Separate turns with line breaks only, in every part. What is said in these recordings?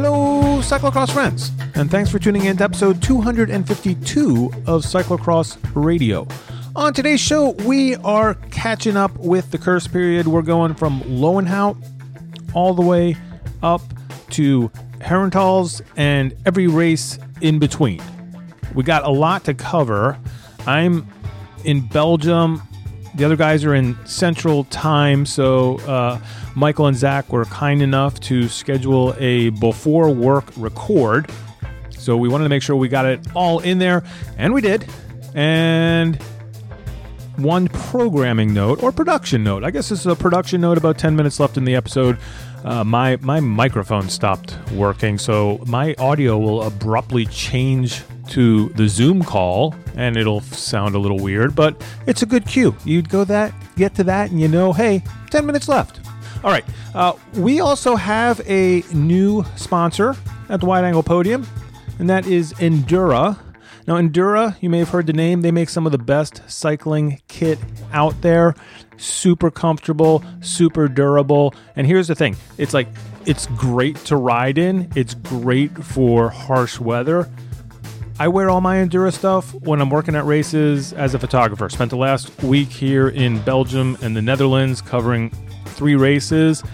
Hello, cyclocross friends, and thanks for tuning in to episode 252 of Cyclocross Radio. On today's show, we are catching up with the Kerst period. We're going from Loenhout all the way up to Herentals and every race in between. We got a lot to cover. I'm in Belgium. The other guys are in Central Time, so uh, Michael and Zach were kind enough to schedule a before work record. So we wanted to make sure we got it all in there, and we did. And one programming note or production note. I guess this is a production note. About ten minutes left in the episode. Uh, my my microphone stopped working, so my audio will abruptly change to the Zoom call, and it'll sound a little weird, but it's a good cue. You'd go that, get to that, and you know, hey, ten minutes left. All right. Uh, we also have a new sponsor at the Wide Angle Podium, and that is Endura. Now, Endura, you may have heard the name. They make some of the best cycling kit out there. Super comfortable, super durable. And here's the thing it's like, it's great to ride in, it's great for harsh weather. I wear all my Endura stuff when I'm working at races as a photographer. Spent the last week here in Belgium and the Netherlands covering three races.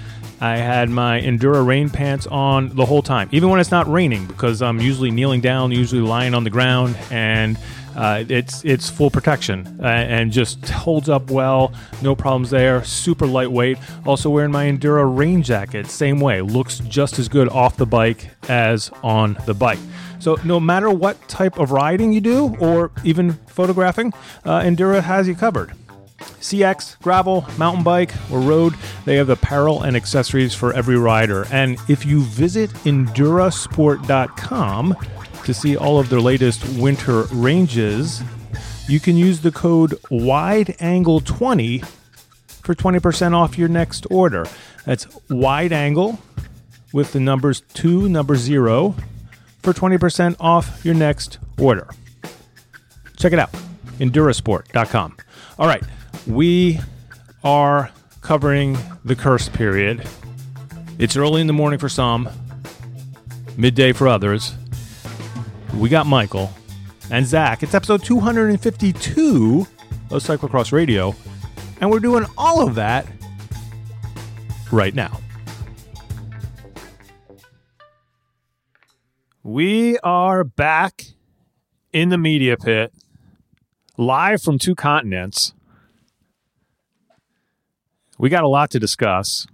I had my Endura rain pants on the whole time, even when it's not raining, because I'm usually kneeling down, usually lying on the ground, and uh, it's it's full protection uh, and just holds up well. No problems there. Super lightweight. Also wearing my Endura rain jacket, same way. Looks just as good off the bike as on the bike. So no matter what type of riding you do, or even photographing, uh, Endura has you covered. CX, gravel, mountain bike, or road, they have apparel and accessories for every rider. And if you visit endurasport.com to see all of their latest winter ranges, you can use the code WIDEANGLE20 for 20% off your next order. That's wide angle with the numbers 2, number 0 for 20% off your next order. Check it out, endurasport.com. All right, we are covering the Kerst period. It's early in the morning for some, midday for others. We got Michael and Zach. It's episode 252 of Cyclocross Radio, and we're doing all of that right now. We are back in the media pit, live from two continents. We got a lot to discuss.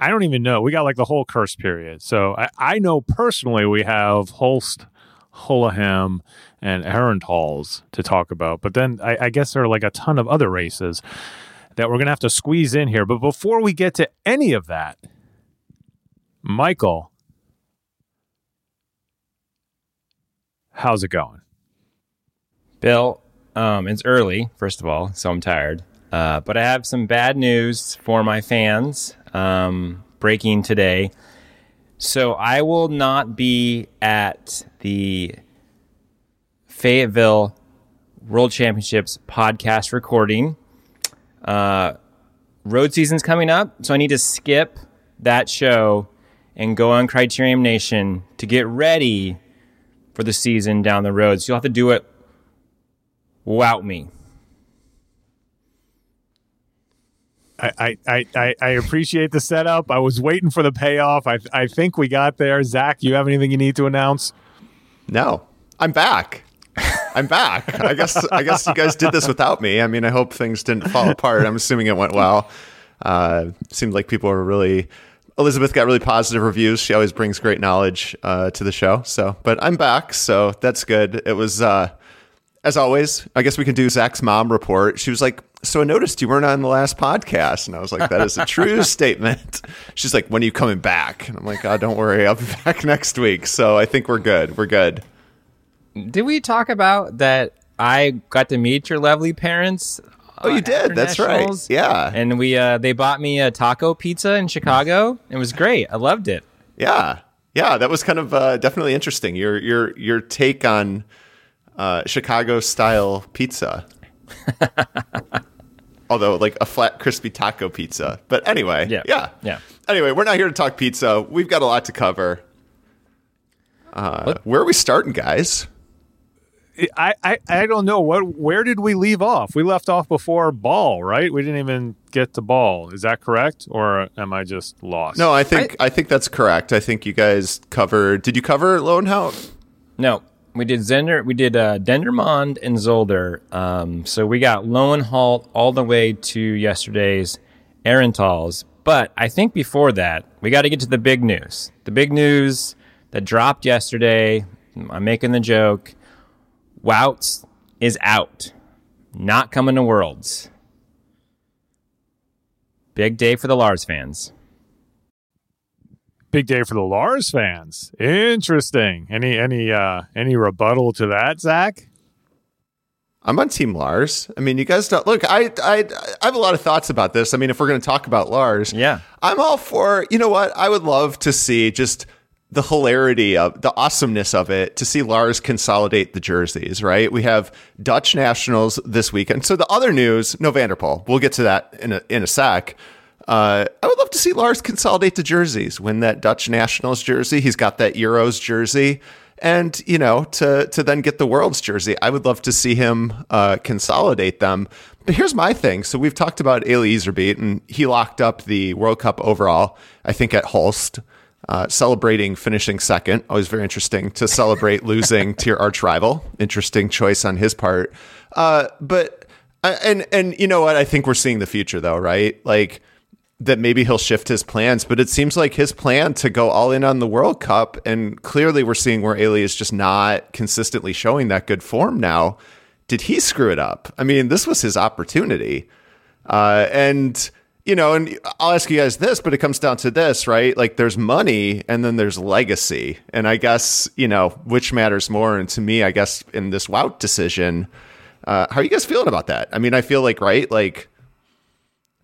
I don't even know. We got like the whole Kerst period. So I, I know personally we have Hulst, Holoham, and Herentals to talk about. But then I, I guess there are like a ton of other races that we're going to have to squeeze in here. But before we get to any of that, Michael, how's it going?
Bill, um, it's early, first of all, so I'm tired. Uh, but I have some bad news for my fans um, breaking today. So I will not be at the Fayetteville World Championships podcast recording. Uh, road season's coming up, so I need to skip that show and go on Criterium Nation to get ready for the season down the road. So you'll have to do it without me.
I, I, I, I appreciate the setup. I was waiting for the payoff. I, I think we got there. Zach, you have anything you need to announce?
No, I'm back. I'm back. I guess I guess you guys did this without me. I mean, I hope things didn't fall apart. I'm assuming it went well. Uh, seemed like people were really. Elizabeth got really positive reviews. She always brings great knowledge uh, to the show. So, but I'm back, so that's good. It was, uh, as always. I guess we can do Zach's mom report. She was like, "So I noticed you weren't on the last podcast," and I was like, "That is a true statement." She's like, "When are you coming back?" And I'm like, "Oh, don't worry, I'll be back next week." So I think we're good. We're good.
Did we talk about that? I got to meet your lovely parents.
Oh, you did. That's right. Yeah.
And we uh, they bought me a taco pizza in Chicago. It was great. I loved it.
Yeah, yeah, that was kind of uh, definitely interesting. Your your your take on uh, Chicago style pizza. Although, like a flat, crispy taco pizza. But anyway,
Yeah.
yeah,
Yeah.
Anyway, we're not here to talk pizza. We've got a lot to cover. Uh, where are we starting, guys?
I, I, I don't know what where did we leave off? We left off before Baal, right? We didn't even get to Baal. Is that correct, or am I just lost?
No, I think I, I think that's correct. I think you guys covered. Did you cover Loenhout?
No, we did Zender. We did uh, Dendermonde and Zolder. Um, so we got Loenhout all the way to yesterday's Herentals. But I think before that, we got to get to the big news. The big news that dropped yesterday. I'm making the joke. Wout is out, not coming to Worlds. Big day for the Lars fans.
Big day for the Lars fans. Interesting. Any any uh any rebuttal to that, Zach?
I'm on Team Lars. I mean, you guys don't look. I, I I have a lot of thoughts about this. I mean, if we're going to talk about Lars,
yeah,
I'm all for. You know what? I would love to see just the hilarity of the awesomeness of it to see Lars consolidate the jerseys, right? We have Dutch nationals this weekend. So the other news, no Van der Poel. We'll get to that in a, in a sec. Uh, I would love to see Lars consolidate the jerseys, win that Dutch nationals jersey. He's got that Euros jersey. And, you know, to, to then get the world's jersey, I would love to see him uh, consolidate them. But here's my thing. So we've talked about Eli Iserbyt, and he locked up the World Cup overall, I think, at Hulst. uh, celebrating finishing second. Always very interesting to celebrate losing to your arch rival. Interesting choice on his part. Uh, but uh, and and you know what? I think we're seeing the future though, right? Like that maybe he'll shift his plans, but it seems like his plan to go all in on the World Cup, and clearly we're seeing where Eli is just not consistently showing that good form now. Did he screw it up? I mean, this was his opportunity, uh, and you know, and I'll ask you guys this, but it comes down to this, right? Like there's money and then there's legacy. And I guess, you know, which matters more? And to me, I guess in this Wout decision, uh, how are you guys feeling about that? I mean, I feel like, right? Like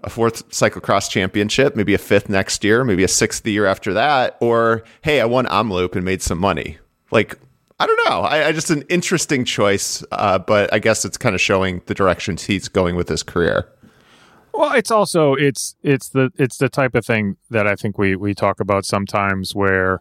a fourth cyclocross championship, maybe a fifth next year, maybe a sixth the year after that. Or, hey, I won Omloop and made some money. Like, I don't know. I, I just an interesting choice, uh, but I guess it's kind of showing the directions he's going with his career.
Well, it's also it's it's the it's the type of thing that I think we we talk about sometimes where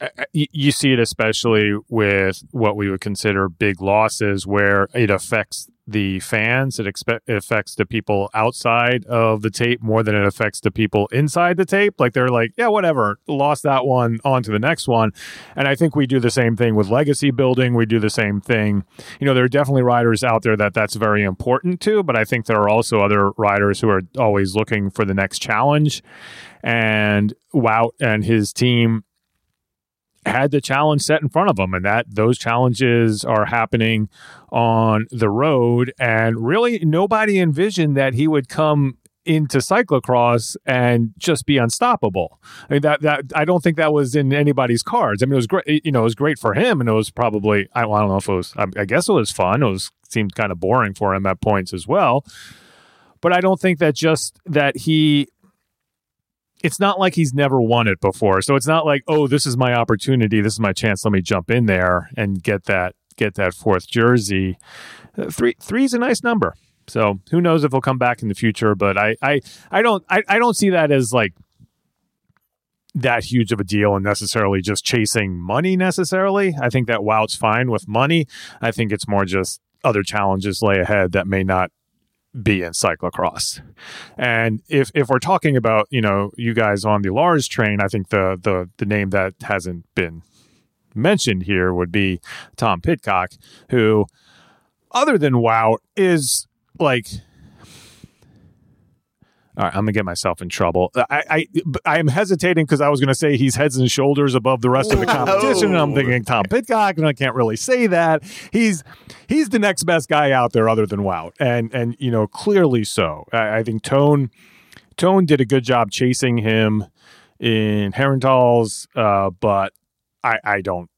Uh, uh, you see it especially with what we would consider big losses where it affects the fans. It, expect, it affects the people outside of the tape more than it affects the people inside the tape. Like they're like, yeah, whatever, lost that one, on to the next one. And I think we do the same thing with legacy building. We do the same thing. You know, there are definitely riders out there that that's very important to, but I think there are also other riders who are always looking for the next challenge. And Wout and his team had the challenge set in front of them and that those challenges are happening on the road and really nobody envisioned that he would come into cyclocross and just be unstoppable. I mean that that I don't think that was in anybody's cards. I mean it was great you know it was great for him and it was probably I, I don't know if it was I, I guess it was fun. It was seemed kind of boring for him at points as well. But I don't think that just that he it's not like he's never won it before. So it's not like, oh, this is my opportunity, this is my chance. Let me jump in there and get that get that fourth jersey. Uh, three three is a nice number. So who knows if he'll come back in the future? But I I I don't I, I don't see that as like that huge of a deal and necessarily just chasing money necessarily. I think that Wout's fine with money. I think it's more just other challenges lay ahead that may not be in cyclocross. And if if we're talking about, you know, you guys on the Lars train, I think the the the name that hasn't been mentioned here would be Tom Pidcock, who other than Wout is like all right, I'm gonna get myself in trouble. I I, I am hesitating because I was gonna say he's heads and shoulders above the rest of the competition, and I'm thinking Tom Pidcock, and I can't really say that. He's he's the next best guy out there other than Wout, and and you know clearly so. I, I think Tone Toon did a good job chasing him in Herentals, uh, but I I don't.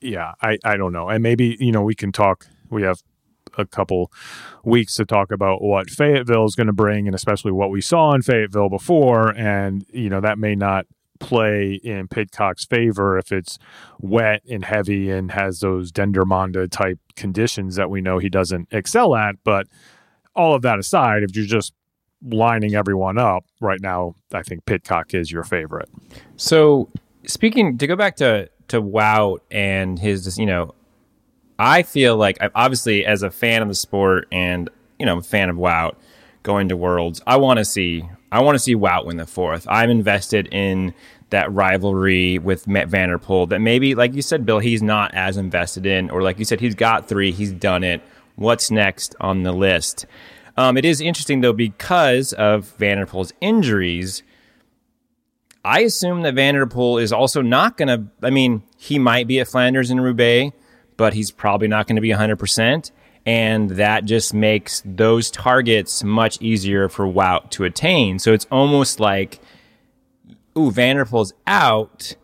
Yeah, I I don't know, and maybe you know we can talk. We have a couple weeks to talk about what Fayetteville is going to bring, and especially what we saw in Fayetteville before. And you know that may not play in Pidcock's favor if it's wet and heavy and has those Dendermonde type conditions that we know he doesn't excel at. But all of that aside, if you're just lining everyone up right now, I think Pidcock is your favorite.
So speaking to go back to to Wout and his, you know, I feel like obviously as a fan of the sport and you know, a fan of Wout going to Worlds, I want to see I want to see Wout win the fourth. I'm invested in that rivalry with Matt Van Poel that maybe, like you said, Bill, he's not as invested in, or like you said, he's got three, he's done it. What's next on the list? Um, it is interesting though because of Van der Poel's injuries. I assume that Van der Poel is also not going to. I mean, he might be at Flanders and Roubaix, but he's probably not going to be 100%. And that just makes those targets much easier for Wout to attain. So it's almost like, ooh, Van der Poel's out.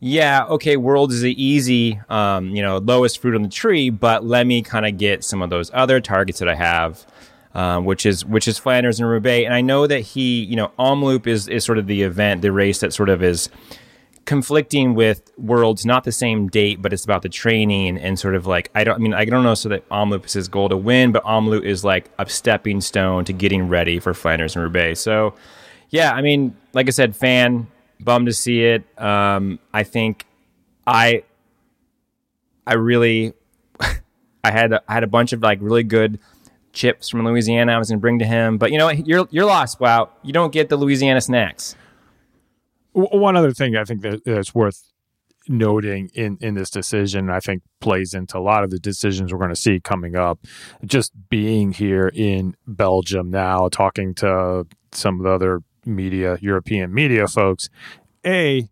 Yeah, okay, World is the easy, um, you know, lowest fruit on the tree, but let me kind of get some of those other targets that I have um, which is which is Flanders and Roubaix. And I know that he, you know, Omloop is is sort of the event, the race that sort of is conflicting with Worlds, not the same date, but it's about the training and sort of like I don't. I mean, I don't know. So that Omloop is his goal to win, but Omloop is like a stepping stone to getting ready for Flanders and Roubaix. So, yeah, I mean, like I said, fan bummed to see it. Um, I think I I really I had I had a bunch of like really good chips from Louisiana I was going to bring to him. But you know? You're, you're lost, Wow. You don't get the Louisiana snacks.
One other thing I think that that's worth noting in, in this decision, I think plays into a lot of the decisions we're going to see coming up. Just being here in Belgium now, talking to some of the other media, European media folks, A,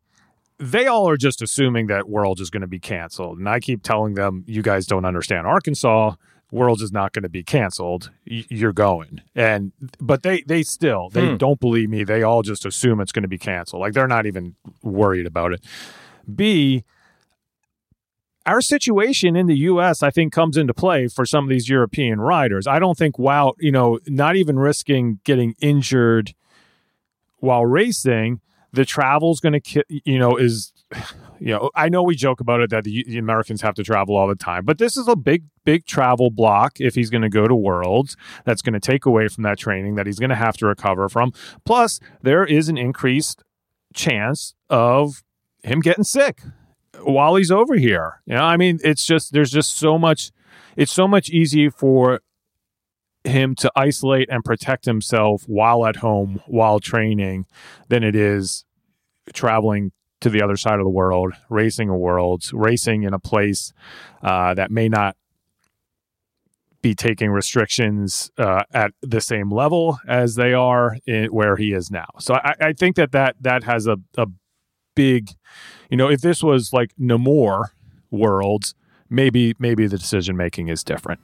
they all are just assuming that World is going to be canceled. And I keep telling them, you guys don't understand Arkansas. Worlds is not going to be canceled. You're going, and but they they still they hmm. don't believe me. They all just assume it's going to be canceled. Like they're not even worried about it. B, our situation in the U.S. I think comes into play for some of these European riders. I don't think wow, you know, not even risking getting injured while racing, the travel's going to, you know, is you oh, know, I know we joke about it that the, the, Americans have to travel all the time, but this is a big, big travel block if he's going to go to Worlds. That's going to take away from that training that he's going to have to recover from. Plus, there is an increased chance of him getting sick while he's over here. You know, I mean, it's just there's just so much. It's so much easier for him to isolate and protect himself while at home while training than it is traveling to the other side of the world, racing a world, racing in a place uh, that may not be taking restrictions uh, at the same level as they are in, where he is now. So I, I, think that that that has a, a big, you know, if this was like Namur worlds, maybe maybe the decision making is different.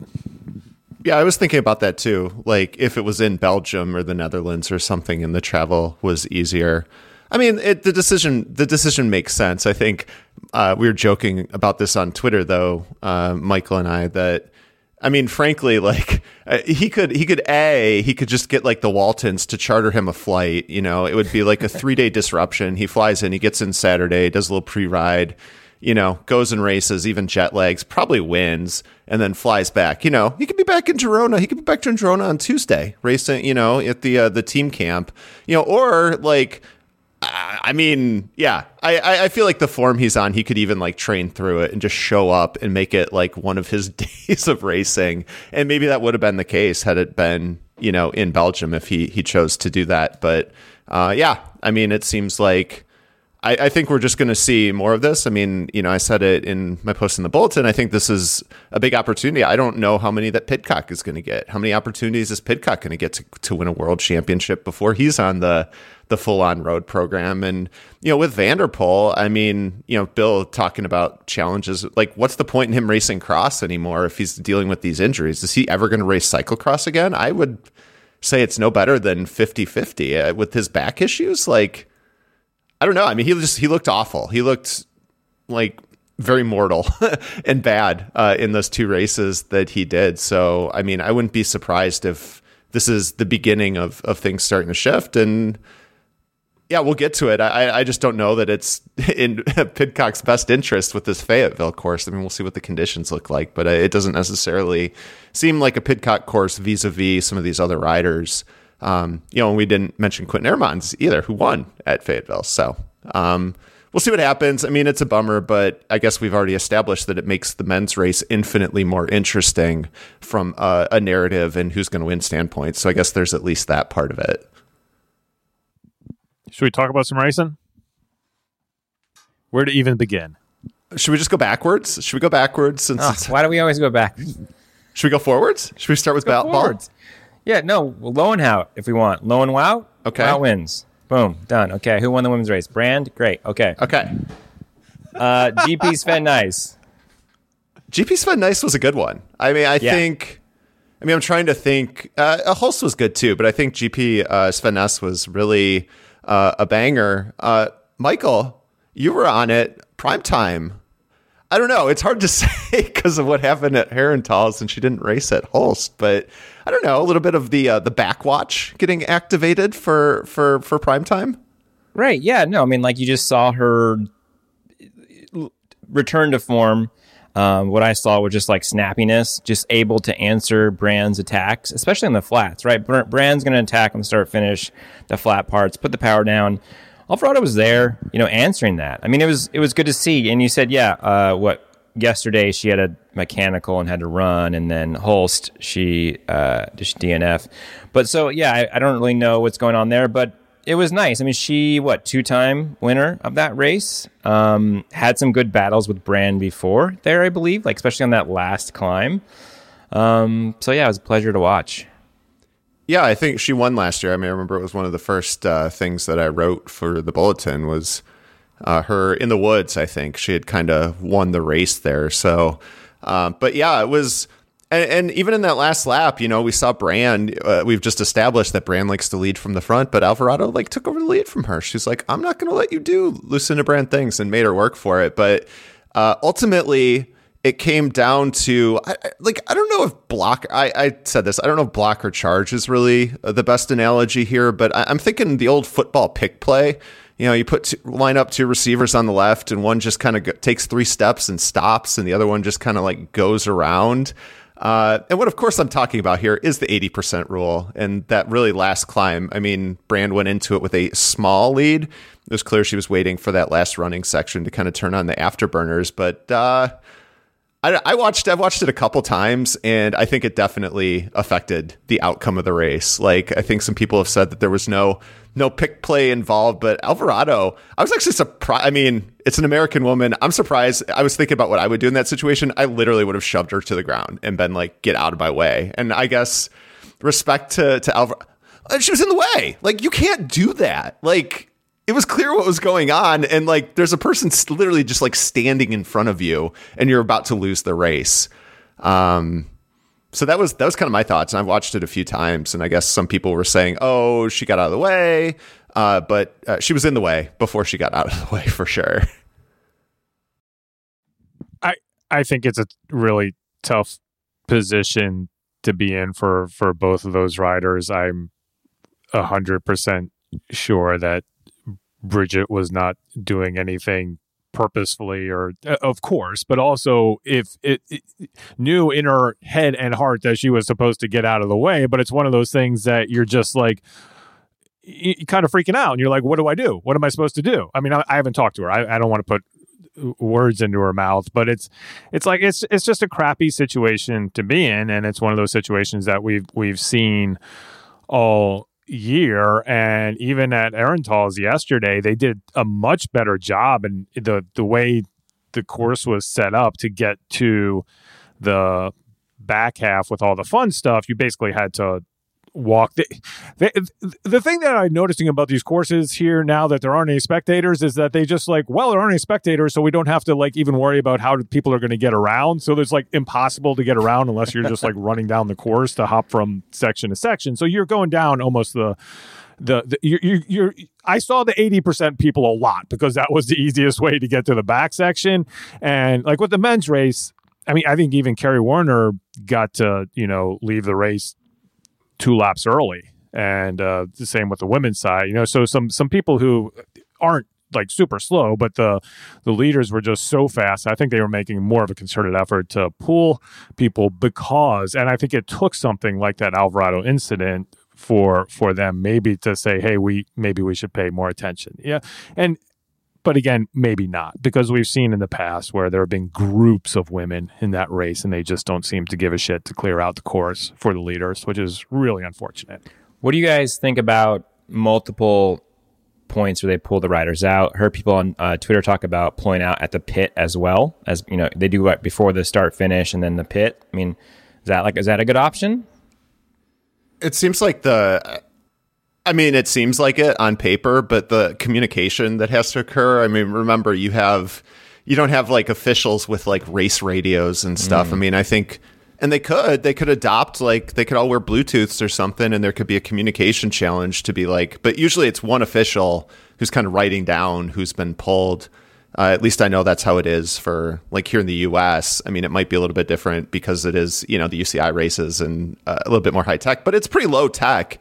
Yeah, I was thinking about that too. Like if it was in Belgium or the Netherlands or something, and the travel was easier. I mean, it, the decision the decision makes sense. I think uh, we were joking about this on Twitter, though, uh, Michael and I. That I mean, frankly, like uh, he could he could a he could just get like the Waltons to charter him a flight. You know, it would be like a three day disruption. He flies in, he gets in Saturday, does a little pre ride. You know, goes and races, even jet lags, probably wins, and then flies back. You know, he could be back in Girona. He could be back to Girona on Tuesday, racing. You know, at the uh, the team camp. You know, or like I mean, yeah, I, I feel like the form he's on, he could even like train through it and just show up and make it like one of his days of racing. And maybe that would have been the case had it been, you know, in Belgium if he, he chose to do that. But uh, yeah, I mean, it seems like I, I think we're just going to see more of this. I mean, you know, I said it in my post in the bulletin. I think this is a big opportunity. I don't know how many that Pidcock is going to get. How many opportunities is Pidcock going to get to, to win a world championship before he's on the the full on road program. And, you know, with Van der Poel, I mean, you know, Bill talking about challenges, like what's the point in him racing cross anymore if he's dealing with these injuries? Is he ever going to race cyclocross again? I would say it's no better than 50 50 uh, with his back issues. Like, I don't know. I mean, he just, he looked awful. He looked like very mortal and bad uh, in those two races that he did. So, I mean, I wouldn't be surprised if this is the beginning of, of things starting to shift. And, yeah, we'll get to it. I, I just don't know that it's in Pidcock's best interest with this Fayetteville course. I mean, we'll see what the conditions look like, but uh, it doesn't necessarily seem like a Pidcock course vis-a-vis some of these other riders. Um, you know, and we didn't mention Quinten Hermans either, who won at Fayetteville. So um, we'll see what happens. I mean, it's a bummer, but I guess we've already established that it makes the men's race infinitely more interesting from uh, a narrative and who's going to win standpoint. So I guess there's at least that part of it.
Should we talk about some racing? Where to even begin?
Should we just go backwards? Should we go backwards? Since
Oh, why do we always go back?
should we go forwards? Should we start with
Go
ball?
forwards. Yeah, no, low and out if we want. Low and wow.
Okay.
Wout wins. Boom. Done. Okay. Who won the women's race? Brand. Great. Okay.
Okay.
Uh, GP Sven Nys.
GP Sven Nys was a good one. I mean, I
Yeah.
think. I mean, I'm trying to think. Uh, Hulst was good too, but I think GP uh, Sven Nys was really uh, a banger. Uh, Michael, you were on it prime time. I don't know. It's hard to say because of what happened at Herentals and she didn't race at Hulst, but I don't know. A little bit of the uh, the backwatch getting activated for for for prime time.
Right. Yeah. No, I mean, like you just saw her return to form. Um, what I saw was just like snappiness, just able to answer Brand's attacks, especially on the flats, right? Brand's going to attack on the start finish, the flat parts, put the power down. Alvarado was there, you know, answering that. I mean, it was it was good to see. And you said, yeah, uh, what yesterday she had a mechanical and had to run, and then Hulst she uh, just DNF. But so yeah, I, I don't really know what's going on there, but it was nice. I mean, she what two time winner of that race. Um, had some good battles with Brand before there, I believe, like especially on that last climb. Um, so yeah, it was a pleasure to watch.
Yeah, I think she won last year. I mean, I remember it was one of the first uh, things that I wrote for the bulletin was uh, her in the woods. I think she had kind of won the race there. So, uh, but yeah, it was. And, and even in that last lap, you know, we saw Brand. Uh, we've just established that Brand likes to lead from the front, but Alvarado like took over the lead from her. She's like, "I'm not going to let you do Lucinda Brand things," and made her work for it. But uh, ultimately, it came down to I, I- like I don't know if block. I, I said this. I don't know if block or charge is really uh, the best analogy here, but I, I'm thinking the old football pick play. You know, you put two, line up two receivers on the left, and one just kind of takes three steps and stops, and the other one just kind of like goes around. Uh, and what, of course, I'm talking about here is the 80% rule. And that really last climb, I mean, Brand went into it with a small lead. It was clear she was waiting for that last running section to kind of turn on the afterburners. But uh, I, I watched, I've watched it a couple times, and I think it definitely affected the outcome of the race. Like, I think some people have said that there was no no pick play involved, but Alvarado, I was actually surprised. I mean, it's an American woman. I'm surprised. I was thinking about what I would do in that situation. I literally would have shoved her to the ground and been like, "Get out of my way." And I guess respect to to Alvarado, she was in the way. Like, you can't do that. Like, it was clear what was going on, and like, there's a person literally just like standing in front of you, and you're about to lose the race. Um, so that was that was kind of my thoughts and i've watched it a few times and i guess some people were saying oh she got out of the way uh, but uh, she was in the way before she got out of the way for sure
I I think it's a really tough position to be in for for both of those riders. I'm a hundred percent sure that Bridget was not doing anything purposefully or uh, of course but also if it, it knew in her head and heart that she was supposed to get out of the way but it's one of those things that you're just like you kind of freaking out and you're like what do i do? What am i supposed to do? I mean i, I haven't talked to her. I, I don't want to put words into her mouth but it's it's like it's it's just a crappy situation to be in and it's one of those situations that we've we've seen all year and even at Herentals yesterday they did a much better job and the the way the course was set up to get to the back half with all the fun stuff. You basically had to walk the, the, the thing that i'm noticing about these courses here now that there aren't any spectators is that they just like well there aren't any spectators so we don't have to like even worry about how people are going to get around. So there's like impossible to get around unless you're just like running down the course to hop from section to section. So you're going down almost the the, the you you you're I saw the 80% people a lot because that was the easiest way to get to the back section. And like with the men's race I mean I think even Kerry Werner got to you know leave the race two laps early. And uh, the same with the women's side you know so some some people who aren't like super slow but the the leaders were just so fast. I think they were making more of a concerted effort to pull people because and i think it took something like that alvarado incident for for them maybe to say hey we maybe we should pay more attention. Yeah. And But again, maybe not because we've seen in the past where there have been groups of women in that race and they just don't seem to give a shit to clear out the course for the leaders, which is really unfortunate.
What do you guys think about multiple points where they pull the riders out? Heard people on uh, Twitter talk about pulling out at the pit as well as you know they do what before the start finish and then the pit. I mean, is that like is that a good option?
It seems like the I mean, it seems like it on paper, but the communication that has to occur. I mean, remember you have you don't have like officials with like race radios and stuff. Mm. I mean, I think and they could they could adopt like they could all wear bluetooths or something and there could be a communication challenge to be like but usually it's one official who's kind of writing down who's been pulled uh, at least I know that's how it is for like here in the U.S. I mean, it might be a little bit different because it is you know the UCI races and uh, a little bit more high tech, but it's pretty low tech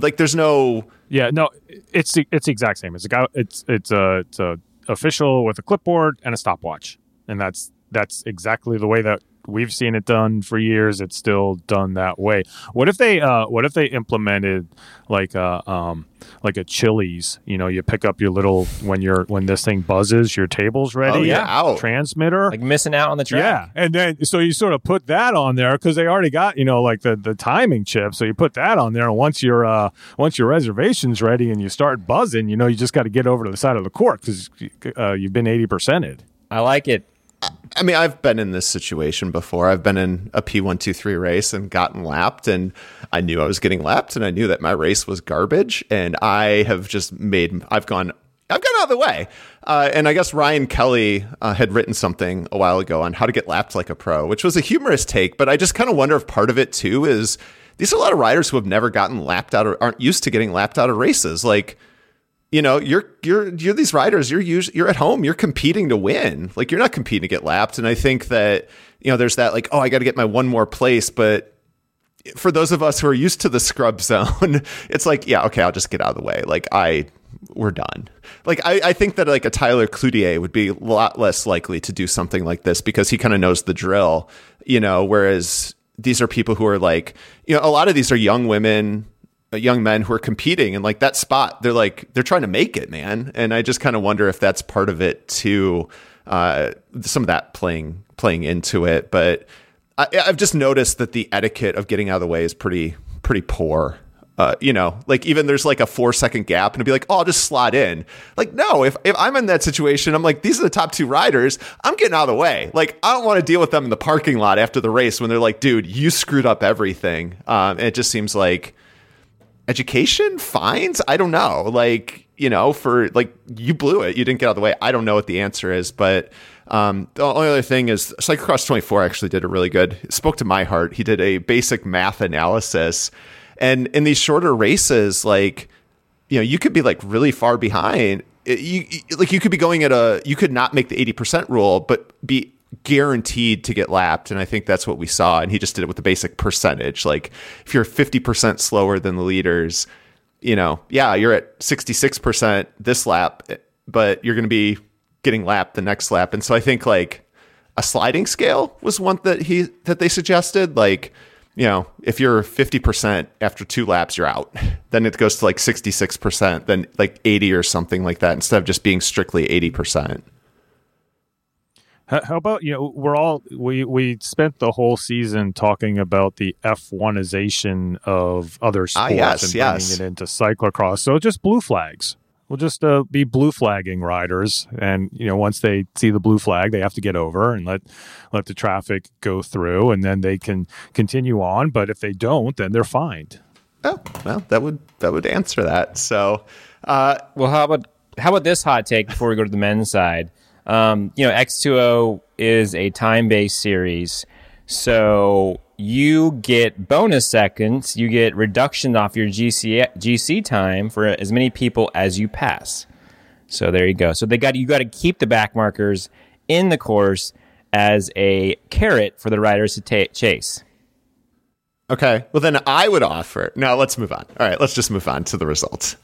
like there's no
yeah no it's the, it's the exact same. It's a guy it's it's a it's a official with a clipboard and a stopwatch. And that's that's exactly the way that we've seen it done for years. It's still done that way. What if they uh, what if they implemented like a um, like a Chili's? You know, you pick up your little when you're when this thing buzzes, your table's ready.
Oh, yeah, out.
transmitter.
Like missing out on the track.
Yeah, and then so you sort of put that on there because they already got you know like the the timing chip. So you put that on there, and once your uh, once your reservation's ready and you start buzzing, you know, you just got to get over to the side of the court because uh, you've been eighty percented.
I like it.
I mean, I've been in this situation before. I've been in a P123 race and gotten lapped, and I knew I was getting lapped, and I knew that my race was garbage, and I have just made, I've gone, I've gone out of the way. Uh, and I guess Ryan Kelly uh, had written something a while ago on how to get lapped like a pro, which was a humorous take, but I just kind of wonder if part of it too is these are a lot of riders who have never gotten lapped out or aren't used to getting lapped out of races. Like, you know, you're you're you're these riders. You're usually, you're at home. You're competing to win. Like you're not competing to get lapped. And I think that you know, there's that like, oh, I got to get my one more place. But for those of us who are used to the scrub zone, it's like, yeah, okay, I'll just get out of the way. Like I, we're done. Like I, I think that like a Tyler Cloutier would be a lot less likely to do something like this because he kind of knows the drill. You know, whereas these are people who are like, you know, a lot of these are young women young men who are competing and like that spot they're like they're trying to make it man and i just kind of wonder if that's part of it too uh, some of that playing playing into it but I, i've just noticed that the etiquette of getting out of the way is pretty pretty poor uh, you know, like even there's like a four second gap and it'd be like, oh, I'll just slot in. Like, no, if, if I'm in that situation, I'm like, these are the top two riders. I'm getting out of the way. Like, I don't want to deal with them in the parking lot after the race when they're like, dude, you screwed up everything. Um, and it just seems like, education fines? I don't know. Like you know for like you blew it. You didn't get out of the way. I don't know what the answer is but um, the only other thing is cyclocross 24 actually did a really good spoke to my heart. He did a basic math analysis. And in these shorter races like you know you could be like really far behind. You like you could be going at a you could not make the 80% rule but be guaranteed to get lapped. And I think that's what we saw. And he just did it with the basic percentage. Like if you're 50% slower than the leaders, you know, yeah, you're at 66% this lap, but you're going to be getting lapped the next lap. And so I think like a sliding scale was one that he, that they suggested. Like, you know, if you're 50% after two laps, you're out. Then it goes to like 66%, then like 80 or something like that, instead of just being strictly 80%.
How about you know we're all we we spent the whole season talking about the F1ization of other ah, sports ah, yes, and bringing yes. it into cyclocross. So just blue flags. We'll just uh, be blue flagging riders, and you know once they see the blue flag, they have to get over and let let the traffic go through, and then they can continue on. But if they don't, then they're fined.
Oh well, that would that would answer that. So, uh,
well, how about how about this hot take before we go to the men's side? Um, you know, X2O is a time based series. So you get bonus seconds, you get reduction off your GC, GC time for as many people as you pass. So there you go. So they got you got to keep the back markers in the course as a carrot for the riders to ta- chase.
Okay. Well, then I would offer. Now let's move on. All right, let's just move on to the results.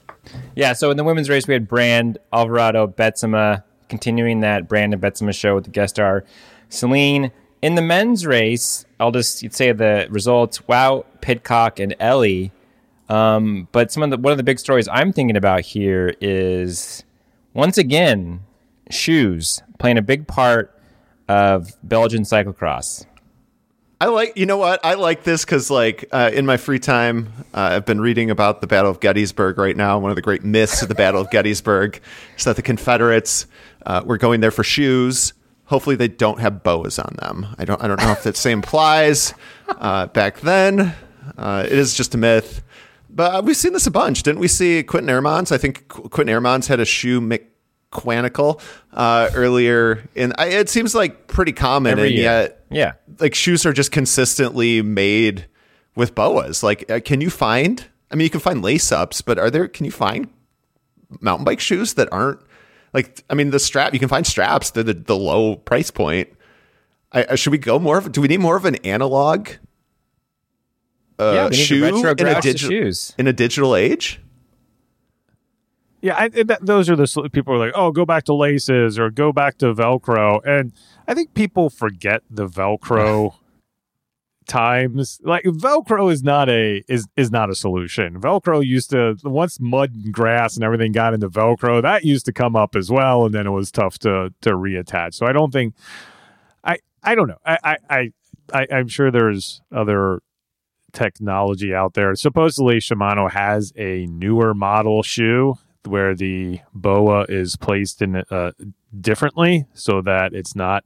Yeah. So in the women's race, we had Brand, Alvarado, Betsema, continuing that Brandon Betsema show with the guest star Ceylin. In the men's race, I'll just say the results: Wout, Pidcock, and Eli. Um, but some of the one of the big stories I'm thinking about here is once again shoes playing a big part of Belgian cyclocross.
I like, you know what? I like this because, like, uh, in my free time, uh, I've been reading about the Battle of Gettysburg right now. One of the great myths of the Battle of Gettysburg is that the Confederates uh, were going there for shoes. Hopefully, they don't have boas on them. I don't. I don't know if that same applies. Uh, back then, uh, it is just a myth. But we've seen this a bunch, didn't we? See Quinten Hermans. I think Qu- Quinten Hermans had a shoe McQuanical uh, earlier, and it seems like pretty common,
Every
and
year.
yet
Yeah.
like shoes are just consistently made with boas. Like, uh, can you find? I mean, you can find lace ups, but are there? Can you find mountain bike shoes that aren't like? I mean, the strap you can find straps. They're the, the low price point. I, uh, should we go more of? Do we need more of an analog? Uh,
yeah,
shoe in a digital
shoes.
in a digital age.
Yeah, I, that, those are the people are like, oh, go back to laces or go back to Velcro, and I think people forget the Velcro times. Like Velcro is not a is is not a solution. Velcro used to once mud and grass and everything got into Velcro, that used to come up as well, and then it was tough to to reattach. So I don't think I I don't know. I I, I, I I'm sure there's other technology out there. Supposedly Shimano has a newer model shoe where the boa is placed in uh, differently so that it's not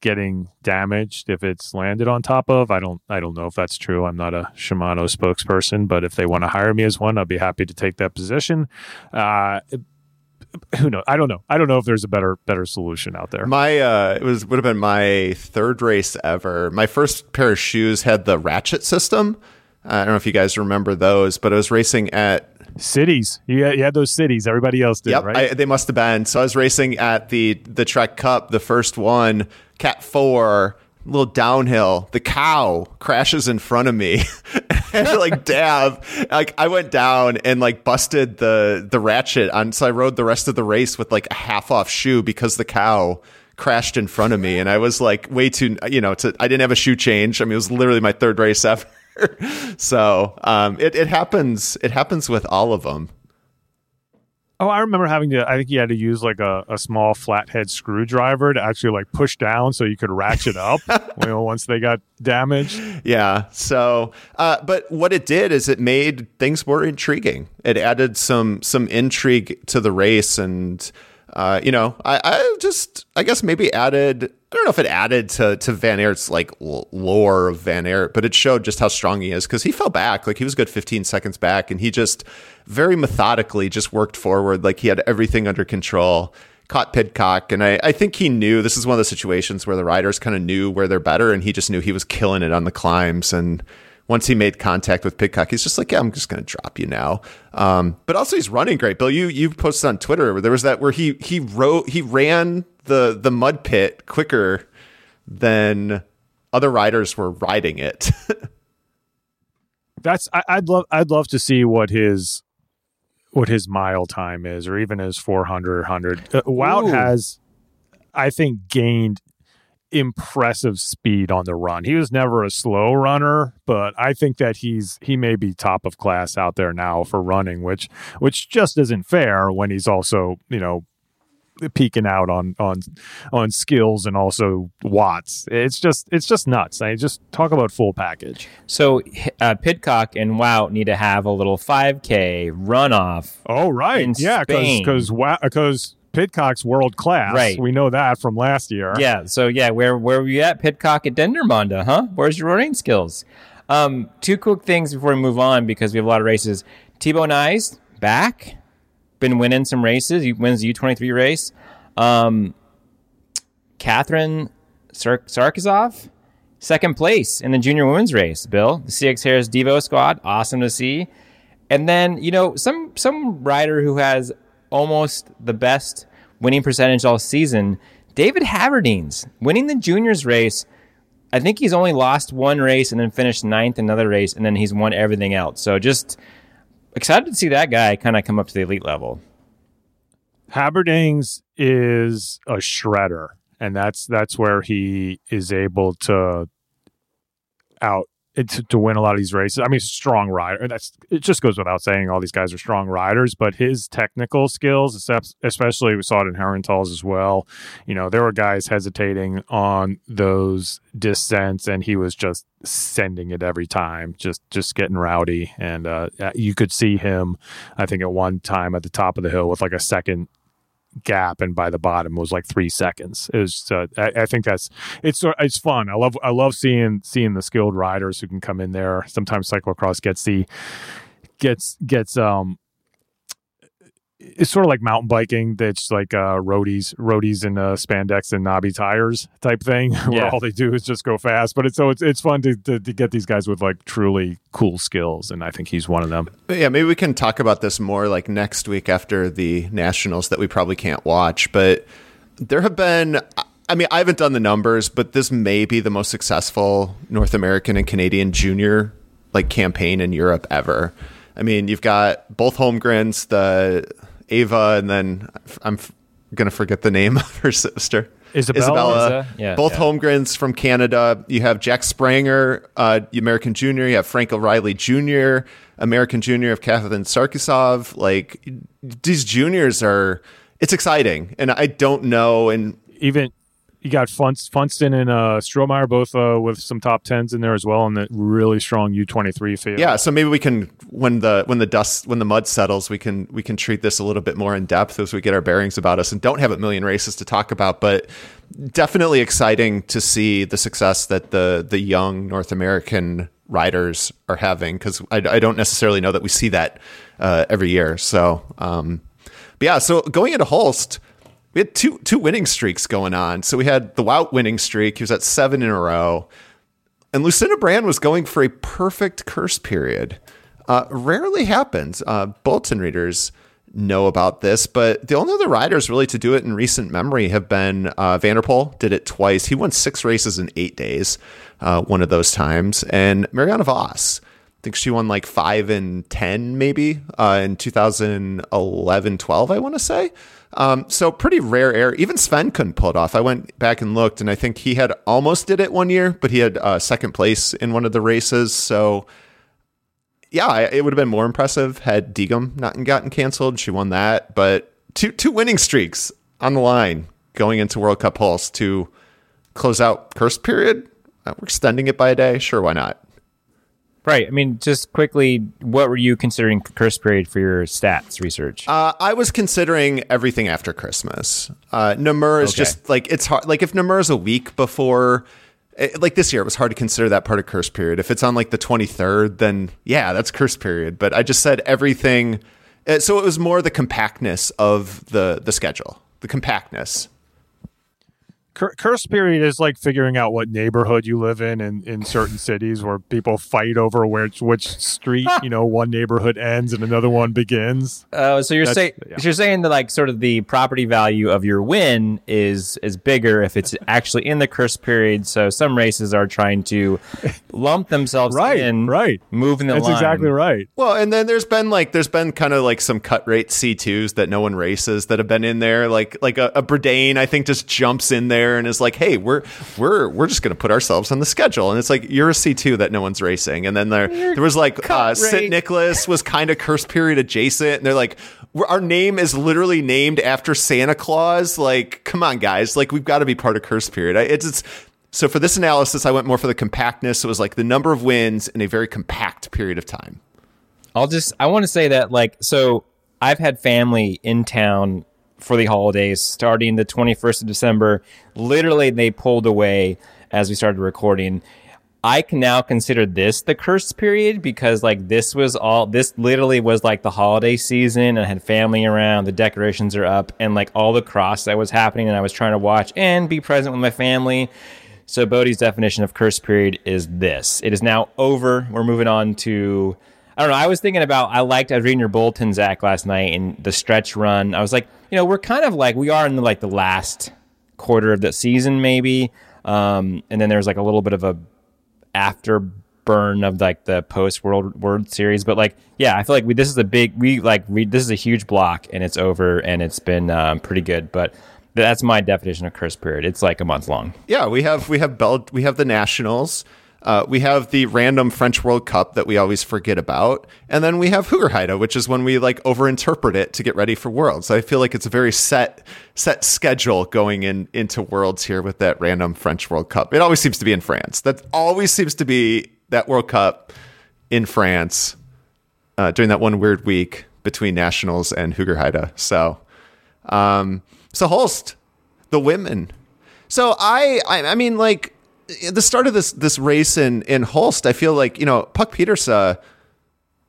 getting damaged if it's landed on top of. I don't I don't know if that's true. I'm not a Shimano spokesperson, but if they want to hire me as one, I'll be happy to take that position. Uh, who knows? I don't know. I don't know if there's a better better solution out there.
My uh, it was would have been my third race ever. My first pair of shoes had the ratchet system. I don't know if you guys remember those, but I was racing at
Sidis. You had, you had those Sidis. Everybody else did,
Yep,
right?
I, they must have been. So I was racing at the the Trek Cup, the first one, Cat Four, little downhill. The cow crashes in front of me, and like dab, like I went down and like busted the the ratchet on. So I rode the rest of the race with like a half off shoe because the cow crashed in front of me, and I was like way too, you know, to, I didn't have a shoe change. I mean, it was literally my third race ever. so um, it it happens. It happens with all of them.
Oh, I remember having to. I think you had to use like a, a small flathead screwdriver to actually like push down so you could ratchet up. you know, once they got damaged.
Yeah. So, uh, but what it did is it made things more intriguing. It added some some intrigue to the race, and uh, you know, I, I just I guess maybe added. I don't know if it added to to Van Aert's like lore of Van Aert, but it showed just how strong he is because he fell back. Like he was good 15 seconds back, and he just very methodically just worked forward. Like he had everything under control caught Pidcock, and I, I think he knew this is one of the situations where the riders kind of knew where they're better, and he just knew he was killing it on the climbs. And once he made contact with Pidcock, he's just like, "Yeah, I'm just going to drop you now." Um, but also, he's running great. Bill, you you posted on Twitter where there was that where he he wrote he ran the the mud pit quicker than other riders were riding it.
That's I, I'd love I'd love to see what his what his mile time is, or even his 400 100. Uh, Wout
Ooh.
has, I think, gained impressive speed on the run. He was never a slow runner, but I think that he's he may be top of class out there now for running, which which just isn't fair when he's also you know peeking out on on on skills and also watts. It's just it's just nuts. I just talk about full package.
So uh, Pidcock and Wout need to have a little 5K runoff.
Oh right, yeah, because because because Pidcock's world class.
Right.
we know that from last year.
Yeah. So yeah, where where were you at, Pidcock at Dendermonde? Huh? Where's your running skills? Um, two quick things before we move on because we have a lot of races. Nys back, been winning some races. He wins the U twenty three race. Um, Catherine Sark- Sarkisov, second place in the junior women's race. Bill, the CXHairs Devo squad, awesome to see. And then you know some some rider who has almost the best winning percentage all season, David Haverdings, winning the juniors race. I think he's only lost one race and then finished ninth another race, and then he's won everything else. So just excited to see that guy kind of come up to the elite level.
Haverdings is a shredder, and that's that's where he is able to out to, to win a lot of these races. I mean, strong rider. That's it. Just goes without saying, all these guys are strong riders. But his technical skills, especially we saw it in Herentals as well. You know, there were guys hesitating on those descents, and he was just sending it every time, just just getting rowdy. And uh, you could see him, I think, at one time at the top of the hill with like a second gap and by the bottom was like three seconds. It was uh, I, I, think that's it's it's fun. I love i love seeing seeing the skilled riders who can come in there. Sometimes cyclocross gets the gets gets um it's sort of like mountain biking that's like uh roadies roadies and uh spandex and knobby tires type thing where yeah. all they do is just go fast but it's so it's, it's fun to, to, to get these guys with like truly cool skills and i think he's one of them
yeah maybe we can talk about this more like next week after the nationals that we probably can't watch but there have been I mean, I haven't done the numbers, but this may be the most successful North American and Canadian junior like campaign in Europe ever. I mean, you've got both Holmgrens, the Ava, and then I'm f- going to forget the name of her sister.
Isabella.
Isabella. Yeah, Both yeah. Holmgrens from Canada. You have Jack Spranger, uh, American Junior. You have Frank O'Reilly Jr., American Junior of Kathleen Sarkisov. Like these juniors are, it's exciting. And I don't know. And
even you got Funst, Funston and uh, Strohmeyer both uh, with some top tens in there as well, in the really strong U twenty three field.
Yeah, so maybe we can when the when the dust when the mud settles, we can we can treat this a little bit more in depth as we get our bearings about us and don't have a million races to talk about, but definitely exciting to see the success that the the young North American riders are having because I, I, don't necessarily know that we see that uh, every year. So, um, but yeah, so going into Hulst we had two two winning streaks going on. So we had the Wout winning streak. He was at seven in a row. And Lucinda Brand was going for a perfect Kerst period. Uh, rarely happens. Uh, bulletin readers know about this, but the only other riders really to do it in recent memory have been uh, Van der Poel did it twice. He won six races in eight days, uh, one of those times. And Marianne Vos. I think she won like five and 10 maybe uh, in 2011 12, I want to say. Um, so pretty rare error. Even Sven couldn't pull it off. I went back and looked, and I think he had almost did it one year, but he had uh, second place in one of the races. So yeah, it would have been more impressive had Diegem not gotten canceled. She won that, but two two winning streaks on the line going into World Cup Hulst to close out Kerst period. Uh, we're extending it by a day. Sure, why not?
Right. I mean, just quickly, what were you considering Kerst period for your stats research?
Uh, I was considering everything after Christmas. Uh, Namur is okay. just like it's hard. Like if Namur is a week before, it, eh, like this year, it was hard to consider that part of Kerst period. If it's on like the twenty third, then yeah, that's Kerst period. But I just said everything. Uh, so it was more the compactness of the the schedule, the compactness
Kerst period is like figuring out what neighborhood you live in in, in certain cities where people fight over which which street you know one neighborhood ends and another one begins.
Oh, uh, so you're saying yeah. you're saying that like sort of the property value of your win is is bigger if it's actually in the Kerst period. So some races are trying to lump themselves
right,
in,
right,
moving the
That's
line.
exactly right.
Well, and then there's been like there's been kind of like some cut rate C2s that no one races that have been in there. Like like a, a Bredene, I think just jumps in there there and is like, "Hey, we're we're we're just going to put ourselves on the schedule." And it's like you're a C two that no one's racing. And then there there was like uh, St. Nicholas was kind of Kerst period adjacent, and they're like, "Our name is literally named after Santa Claus." Like, come on, guys! Like, we've got to be part of Kerst period. It's it's. So for this analysis, I went more for the compactness. It was like the number of wins in a very compact period of time.
I'll just I want to say that like so I've had family in town for the holidays starting the 21st of December. Literally, they pulled away as we started recording. I can now consider this the cursed period because like this was all this literally was like the holiday season and I had family around, the decorations are up and like all the cross that was happening and I was trying to watch and be present with my family. So Bodie's definition of cursed period is this. It is now over. We're moving on to I don't know. I was thinking about I liked I was reading your bulletin, Zach, last night and the stretch run. I was like, you know, we're kind of like we are in the, like the last quarter of the season, maybe, um, and then there's like a little bit of a afterburn of like the post World World Series. But like, yeah, I feel like we this is a big we like we this is a huge block and it's over and it's been um, pretty good, but. That's my definition of Kerst period. It's like a month long.
Yeah, we have we have Bel- we have the Nationals. Uh, we have the random French World Cup that we always forget about, and then we have Hoogerheide, which is when we like overinterpret it to get ready for Worlds. I feel like it's a very set set schedule going in into Worlds here with that random French World Cup. It always seems to be in France. That always seems to be that World Cup in France uh, during that one weird week between nationals and Hoogerheide. So, um, so Hulst, the women. So I, I, I mean, like at the start of this this race in in Hulst, I feel like you know Puck Pieterse,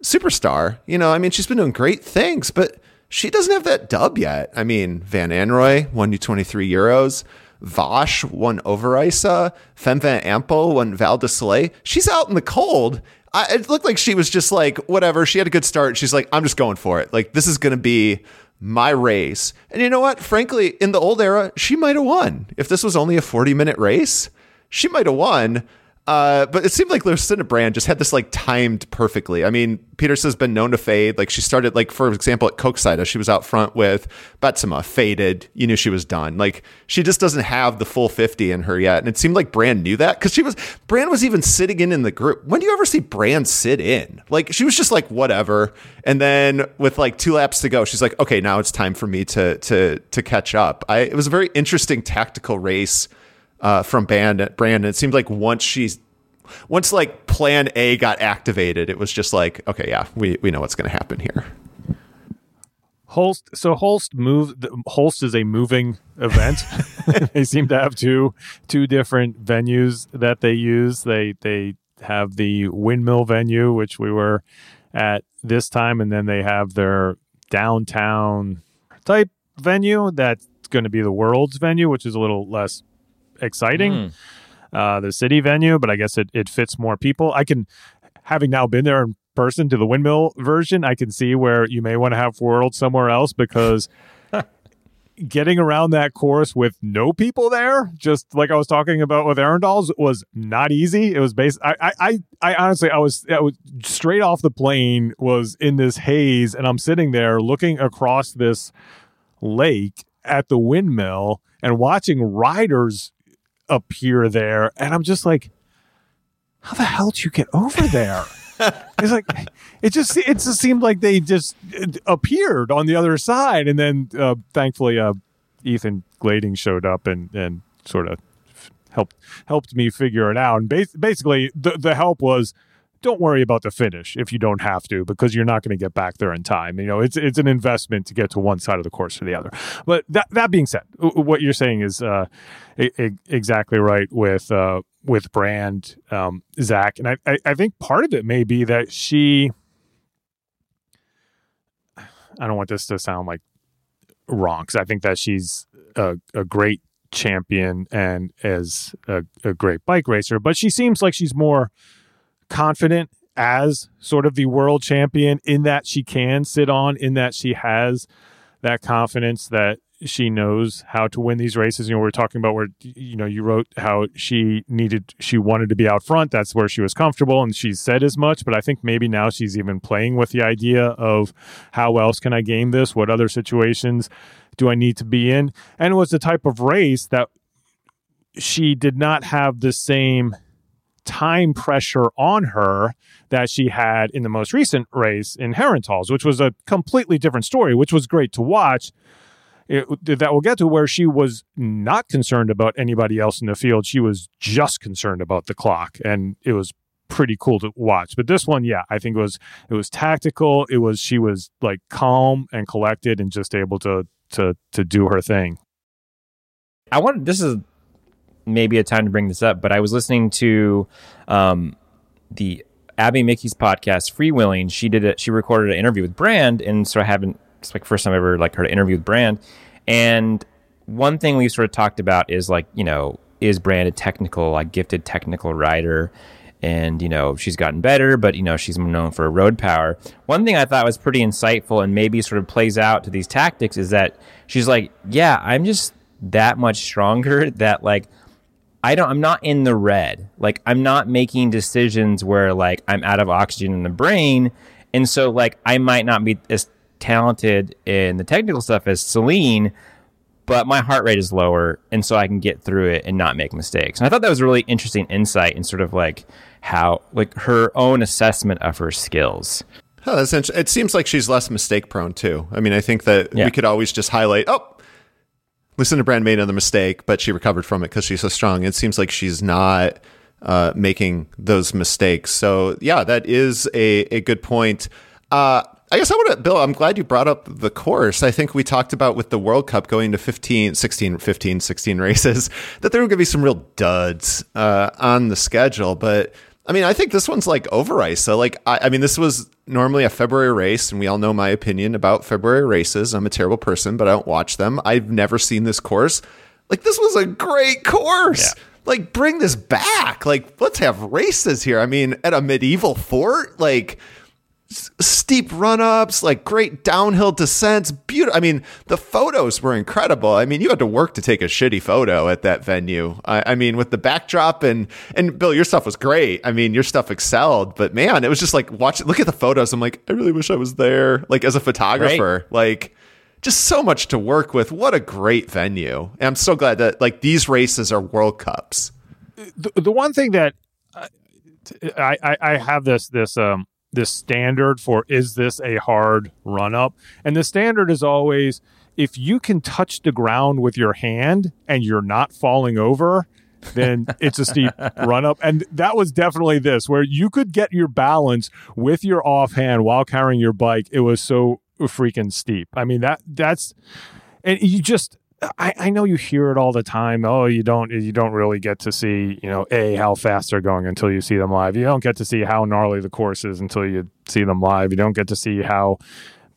superstar. You know, I mean, she's been doing great things, but she doesn't have that dub yet. I mean, Van Anrooij won you 23 euros. Vas won Overijse. Fem van Empel won Val di Sole. She's out in the cold. I, it looked like she was just like, whatever. She had a good start. She's like, I'm just going for it. Like, this is going to be my race. And you know what? Frankly, in the old era, she might have won. If this was only a 40 minute race, she might have won. Uh, but it seemed like Lucinda Brand just had this like timed perfectly. I mean, Pieterse's been known to fade. Like she started, like for example, at Koksijde, she was out front with Betsema, faded. You knew she was done. Like she just doesn't have the full fifty in her yet, and it seemed like Brand knew that because she was Brand was even sitting in in the group. When do you ever see Brand sit in? Like she was just like whatever, and then with like two laps to go, she's like, okay, now it's time for me to to to catch up. I it was a very interesting tactical race uh, from Brand. Brand. It seemed like once she's once like Plan A got activated, it was just like, okay, yeah, we we know what's going to happen here.
Hulst. So Hulst move. Hulst is a moving event. they seem to have two two different venues that they use. They they have the windmill venue, which we were at this time, and then they have their downtown type venue that's going to be the world's venue, which is a little less exciting. Mm. Uh, the city venue, but I guess it, it fits more people. I can, having now been there in person to the windmill version, I can see where you may want to have World somewhere else because getting around that course with no people there, just like I was talking about with Herentals, was not easy. It was based. I, I, I honestly, I was, I was straight off the plane, was in this haze, and I'm sitting there looking across this lake at the windmill and watching riders appear there, and I'm just like, how the hell did you get over there? it's like it just it just seemed like they just appeared on the other side, and then uh, thankfully uh, Ethan Glading showed up and and sort of helped helped me figure it out. And bas- basically, the the help was don't worry about the finish if you don't have to because you're not going to get back there in time. You know, it's it's an investment to get to one side of the course or the other. But that that being said, what you're saying is uh, exactly right with uh, with Brand um, Zach, and I, I think part of it may be that she. I don't want this to sound like wrong because I think that she's a, a great champion and as a, a, great bike racer, but she seems like she's more confident as sort of the world champion in that she can sit on, in that she has that confidence that she knows how to win these races. You know, we are talking about where, you know, you wrote how she needed, she wanted to be out front. That's where she was comfortable. And she said as much, but I think maybe now she's even playing with the idea of how else can I game this? What other situations do I need to be in? And it was the type of race that she did not have the same time pressure on her that she had in the most recent race in Herentals, which was a completely different story, which was great to watch. It, that we'll get to where she was not concerned about anybody else in the field. She was just concerned about the clock, and it was pretty cool to watch. But this one, yeah, I think it was it was tactical. It was she was like calm and collected and just able to to to do her thing.
I want this is maybe a time to bring this up, but I was listening to um, the Abby Mickey's podcast, Freewheeling. She did it. She recorded an interview with Brand, and so I haven't. It's like first time I ever like heard an interview with Brand. And one thing we sort of talked about is like you know is Brand a technical like gifted technical rider? And you know she's gotten better, but you know she's known for road power. One thing I thought was pretty insightful and maybe sort of plays out to these tactics is that she's like, yeah, I'm just that much stronger that like I don't I'm not in the red. Like I'm not making decisions where like I'm out of oxygen in the brain. And so like I might not be as talented in the technical stuff as Ceylin, but my heart rate is lower, and so I can get through it and not make mistakes. And I thought that was a really interesting insight in sort of like how like her own assessment of her skills.
Oh, that's interesting. It seems like she's less mistake prone too. I mean, I think that
Yeah.
we could always just highlight, oh, Lucinda Brand made another mistake, but she recovered from it because she's so strong. It seems like she's not uh, making those mistakes. So yeah, that is a, a good point. Uh, I guess I want to, Bill, I'm glad you brought up the course. I think we talked about with the World Cup going to 15, 16, 15, 16 races, that there were going to be some real duds uh, on the schedule. But I mean, I think this one's like over ice. So, like, I, I mean, this was normally a February race, and we all know my opinion about February races. I'm a terrible person, but I don't watch them. I've never seen this course. Like, this was a great course. Like, bring this back. Like, let's have races here. I mean, at a medieval fort, like, steep run ups, like great downhill descents. Beautiful. I mean, the photos were incredible. I mean, you had to work to take a shitty photo at that venue. I, I mean, with the backdrop and and Bill, your stuff was great. I mean, your stuff excelled. But man, it was just like watch. Look at the photos. I'm like, I really wish I was there. Like as a photographer, like. Just so much to work with. What a great venue. And I'm so glad that like these races are World Cups.
the, the one thing that I, I I have this this um this standard for is this a hard run up and the standard is always if you can touch the ground with your hand and you're not falling over then it's a steep run up and that was definitely this where you could get your balance with your offhand while carrying your bike. It was so freaking steep. I mean that that's and you just I, I know you hear it all the time. Oh, you don't you don't really get to see, you know, A, how fast they're going until you see them live. You don't get to see how gnarly the course is until you see them live. You don't get to see how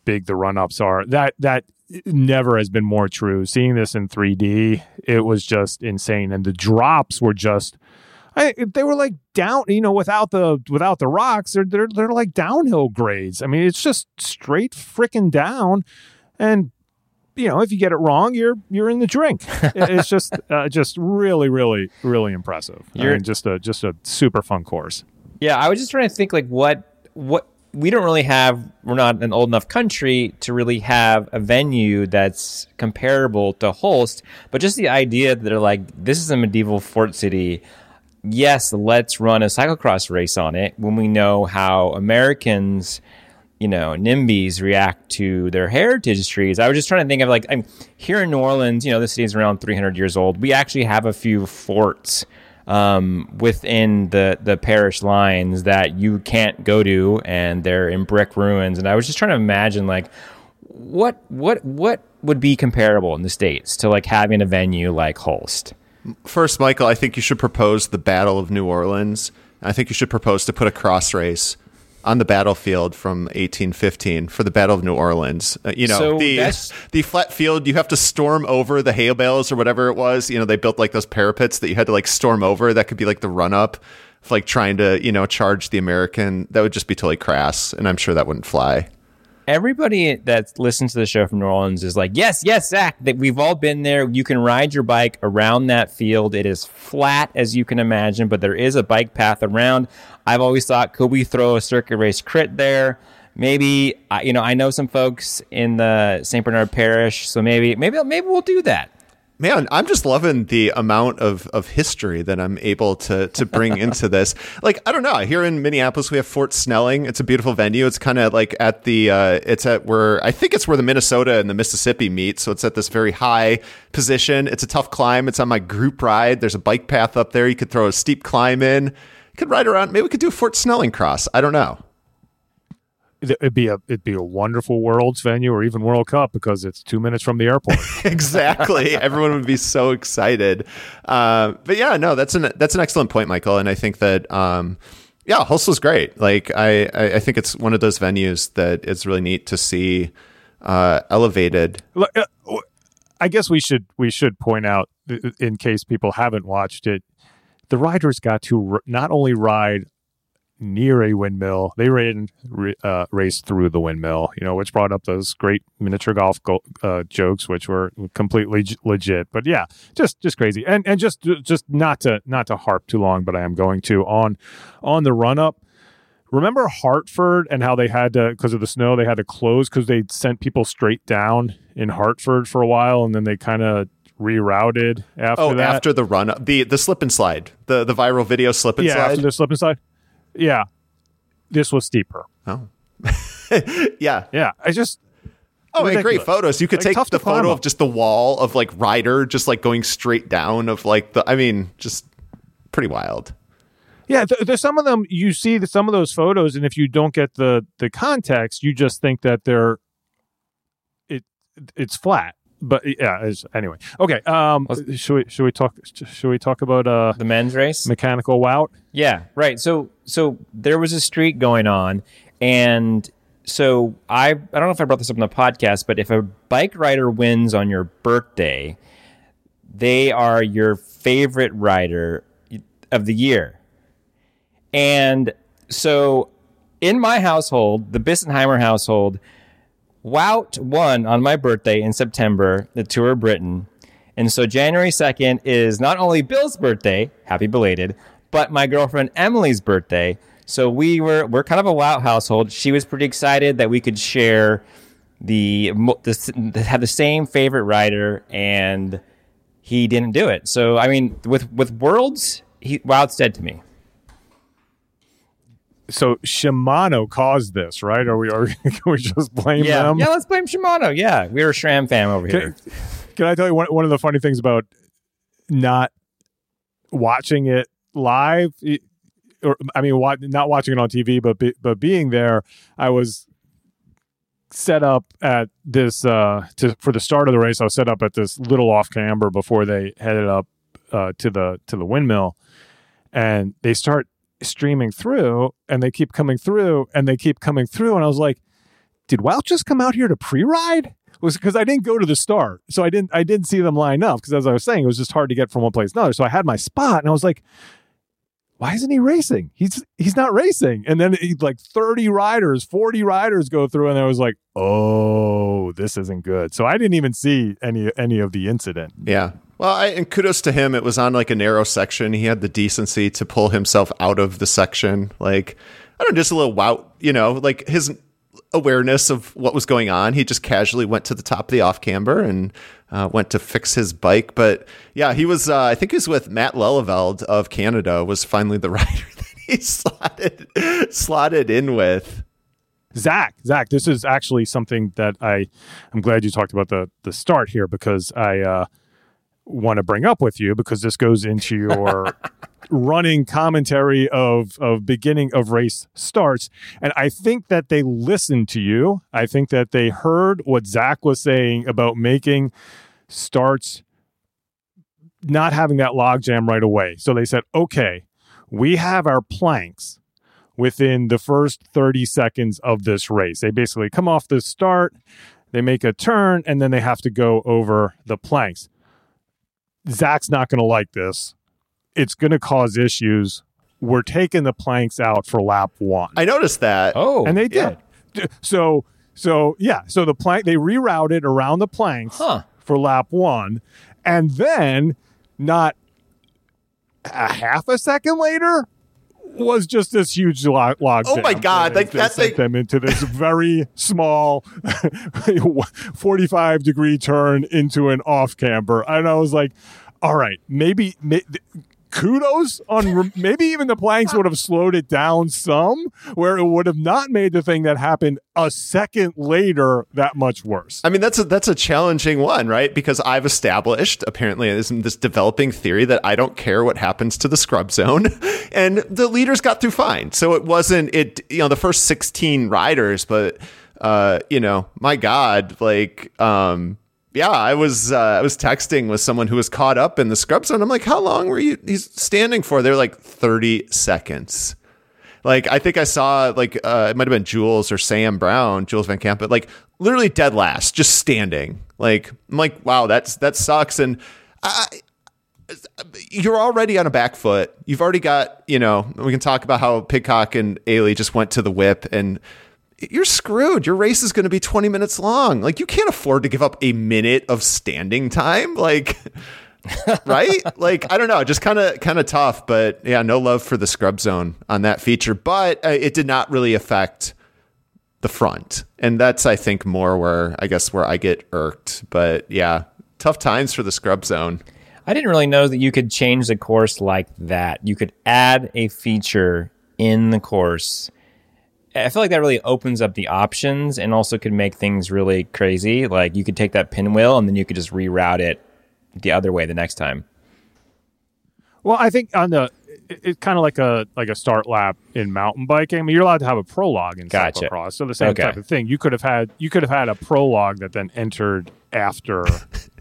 big the run ups are. That that eh, never has been more true. Seeing this in 3D, it was just insane. And the drops were just I, they were like down, you know, without the without the rocks, they're they're they're like downhill grades. I mean, it's just straight freaking down, and you know, if you get it wrong, you're you're in the drink. It's just uh, just really, really, really impressive. I
You're-
mean, just a just a super fun course.
Yeah, I was just trying to think like what what we don't really have. We're not an old enough country to really have a venue that's comparable to Hulst. But just the idea that they're like, this is a medieval fort city. Yes, let's run a cyclocross race on it when we know how Americans, you know, NIMBYs react to their heritage trees. I was just trying to think of like, I'm here in New Orleans. You know, the city's around 300 years old. We actually have a few forts um, within the the parish lines that you can't go to, and they're in brick ruins. And I was just trying to imagine like what what what would be comparable in the states to like having a venue like Hulst.
First, Michael, I think you should propose the Battle of New Orleans. I think you should propose to put a cross race on the battlefield from 1815 for the Battle of New Orleans. Uh, you know,
So
the the flat field, you have to storm over the hay bales or whatever it was. You know, they built like those parapets that you had to like storm over. That could be like the run up like trying to, you know, charge the American. That would just be totally crass, and I'm sure that wouldn't fly.
Everybody that listens to the show from New Orleans is like, yes, yes, Zach, that we've all been there. You can ride your bike around that field. It is flat as you can imagine, but there is a bike path around. I've always thought, could we throw a circuit race crit there? Maybe, you know, I know some folks in the St. Bernard Parish, so maybe, maybe, maybe we'll do that.
Man, I'm just loving the amount of, of history that I'm able to to bring into this. Like, I don't know. Here in Minneapolis, we have Fort Snelling. It's a beautiful venue. It's kind of like at the uh, it's at where I think it's where the Minnesota and the Mississippi meet. So it's at this very high position. It's a tough climb. It's on my group ride. There's a bike path up there. You could throw a steep climb in. You could ride around. Maybe we could do a Fort Snelling cross. I don't know.
It'd be a it'd be a wonderful Worlds venue or even World Cup because it's two minutes from the airport.
exactly. Everyone would be so excited. Uh, but yeah, no, that's an that's an excellent point, Michael. And I think that um, yeah, Hulst was great. Like I, I I think it's one of those venues that it's really neat to see uh, elevated.
Uh, guess we should we should point out in case people haven't watched it, the riders got to r- not only ride near a windmill, they ran uh, raced through the windmill. You know, which brought up those great miniature golf go- uh, jokes, which were completely j- legit. But yeah, just just crazy, and and just just not to not to harp too long, but I am going to on on the run up remember Hartford and how they had to because of the snow they had to close because they sent people straight down in Hartford for a while and then they kind of rerouted after
oh,
that.
after the run up, the the slip and slide, the the viral video slip and
yeah,
slide.
after the slip and slide. Yeah, this was steeper.
oh, yeah.
Yeah, I just
Oh, and great
ridiculous.
photos. You could
Like,
take the photo of just the wall of like Ryder just like going straight down of like the. I mean, just pretty wild.
Yeah, th- there's some of them you see the, some of those photos, and if you don't get the the context, you just think that they're it it's flat. But yeah, anyway. Okay. Um, should we should we talk should we talk about uh
The men's race.
mechanical wout?
Yeah, right. So so there was a streak going on, and so I I don't know if I brought this up in the podcast, but if a bike rider wins on your birthday, they are your favorite rider of the year. And so in my household, the Bissenheimer household, Wout won on my birthday in September, the Tour of Britain. And so January 2nd is not only Bill's birthday, happy belated, but my girlfriend Emily's birthday. So we were we're kind of a Wout household. She was pretty excited that we could share the, the have the same favorite rider and he didn't do it. So I mean with with Worlds, he Wout's dead to me.
So Shimano caused this, right? Or we are can we just blame
Yeah,
them?
yeah. Let's blame Shimano. Yeah, we're a SRAM fam over
Can,
here.
can I tell you one one of the funny things about not watching it live? Or I mean, wa- not watching it on TV, but be, but being there, I was set up at this uh to for the start of the race. I was set up at this little off camber before they headed up uh, to the to the windmill, and they start streaming through, and they keep coming through, and they keep coming through, and I was like, did Wout just come out here to pre-ride? Was because I didn't go to the start, so I didn't I didn't see them line up because as I was saying, it was just hard to get from one place to another. So I had my spot, and I was like, why isn't he racing? He's he's not racing. And then he, like 30 riders, 40 riders go through, and I was like, oh, this isn't good. So I didn't even see any any of the incident.
Yeah. Well, I, and kudos to him. It was on like a narrow section. He had the decency to pull himself out of the section. Like, I don't know, just a little wout, you know, like his awareness of what was going on. He just casually went to the top of the off camber and uh, went to fix his bike. But yeah, he was, uh, I think he was with Matt Leliveld of Canada, was finally the rider that he slotted, slotted in with.
Zach, Zach, this is actually something that I I'm glad you talked about the the start here because I uh, want to bring up with you because this goes into your running commentary of of beginning of race starts and I think that they listened to you. I think that they heard what Zach was saying about making starts not having that logjam right away. So they said, "Okay, we have our planks within the first 30 seconds of this race. They basically come off the start, they make a turn, and then they have to go over the planks. Zach's not going to like this. It's going to cause issues. We're taking the planks out for lap one.
I noticed that.
Oh,
and they did. So, so yeah, so the plank, they rerouted around the planks
Huh.
for lap one. And then, not a half a second later, was just this huge log. log
Oh my. God,
They-
like,
they
that
sent
thing-
them into this very small, forty-five degree turn into an off camber, and I was like, "All right, maybe." may- Kudos on re- maybe even the planks would have slowed it down some, where it would have not made the thing that happened a second later that much worse.
I mean, that's a that's a challenging one, right? Because I've established apparently this, this developing theory that I don't care what happens to the scrub zone, and the leaders got through fine. So it wasn't it you know the first sixteen riders, but uh, you know, my God, like um. Yeah, I was uh, I was texting with someone who was caught up in the scrub zone. I'm like, how long were you he's standing for? They're like 30 seconds. Like I think I saw like uh, it might have been Jules or Sam Brown, Jules Van Camp, but like literally dead last, just standing. Like I'm like, wow, that's that sucks. And I, you're already on a back foot. You've already got, you know, we can talk about how Pidcock and Eli just went to the whip and you're screwed. Your race is going to be 20 minutes long. Like you can't afford to give up a minute of standing time. Like right? Like I don't know, just kind of kind of tough, but yeah, no love for the scrub zone on that feature, but uh, it did not really affect the front. And that's I think more where I guess where I get irked, but yeah, tough times for the scrub zone.
I didn't really know that you could change the course like that. You could add a feature in the course. I feel like that really opens up the options and also could make things really crazy. Like you could take that pinwheel and then you could just reroute it the other way the next time.
Well, I think on the it- it's kind of like a like a start lap in mountain biking. I mean, you're allowed to have a prologue in
Gotcha.
cyclocross, so the same
Okay.
type of thing. You could have had you could have had a prologue that then entered after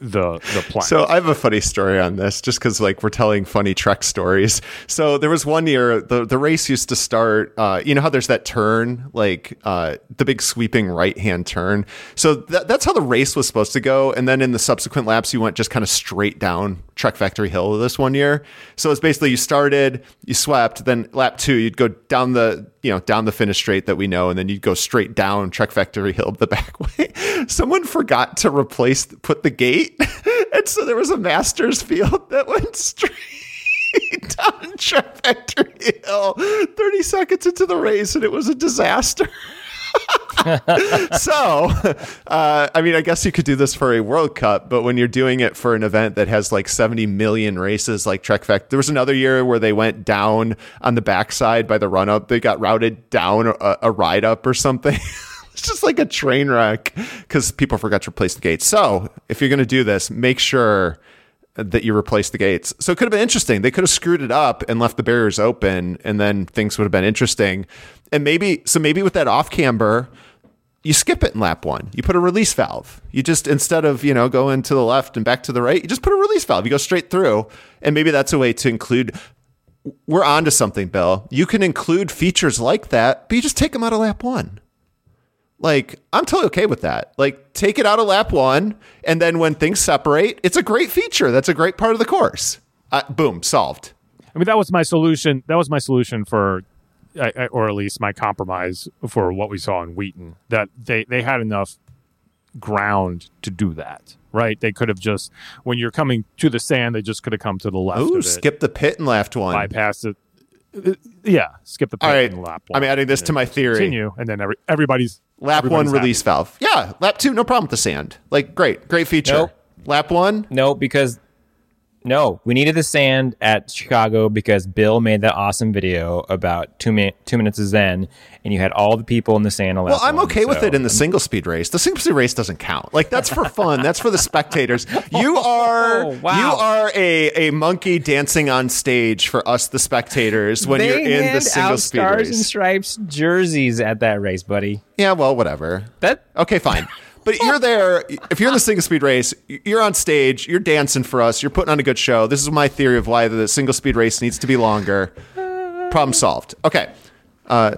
the the plan.
So I have a funny story on this, just because like we're telling funny Trek stories. So there was one year the the race used to start. Uh, you know how there's that turn, like uh, the big sweeping right hand turn. So that, that's how the race was supposed to go. And then in the subsequent laps, you went just kind of straight down Trek Factory Hill this one year. So it's basically you started, you swept, then lap two, you'd go down the you know down the finish straight that we know, and then you'd go straight down Trek Factory Hill the back way. Someone forgot to replace put the gate, and so there was a Masters field that went straight down Factory Hill, thirty seconds into the race, and it was a disaster. so, uh, I mean, I guess you could do this for a World Cup, but when you're doing it for an event that has like 70 million races, like Trek Fact, there was another year where they went down on the backside by the run up. They got routed down a, a ride up or something. it's just like a train wreck because people forgot to replace the gates. So, if you're going to do this, make sure that you replace the gates. So it could have been interesting. They could have screwed it up and left the barriers open, and then things would have been interesting. And maybe, so maybe with that off camber, you skip it in lap one. You put a release valve. You just, instead of, you know, going to the left and back to the right, you just put a release valve. You go straight through. And maybe that's a way to include. We're on to something, Bill. You can include features like that, but you just take them out of lap one. Like, I'm totally okay with that. Like, take it out of lap one, and then when things separate, it's a great feature. That's a great part of the course. Uh, boom, solved.
I mean, that was my solution. That was my solution for, or at least my compromise for what we saw in Wheaton. That they they had enough ground to do that. Right? They could have just when you're coming to the sand, they just could have come to the left.
Ooh,
of it,
skip the pit and left one.
bypass it. Uh, Yeah, skip the pit
All right.
and lap one.
I'm adding this to my theory.
Continue, and then every, everybody's
Lap one
everybody's happy.
release valve. Yeah, lap two, no problem with the sand. Like, great, great feature.
Nope.
Lap one,
No, because no, we needed the sand at Chicago because Bill made that awesome video about two two minutes of Zen, and you had all the people in the sand.
Well, I'm
one,
okay with it in the single speed race. The single speed race doesn't count. Like that's for fun. that's for the spectators. You oh, are
Oh, wow.
you are a, a monkey dancing on stage for us the spectators when
they
you're in the single speed
stars and stripes jerseys at that race, buddy.
Yeah, well, whatever.
That
Okay, fine. But you're there. If you're in the single speed race, you're on stage. You're dancing for us. You're putting on a good show. This is my theory of why the single speed race needs to be longer. Problem solved. Okay.
Uh,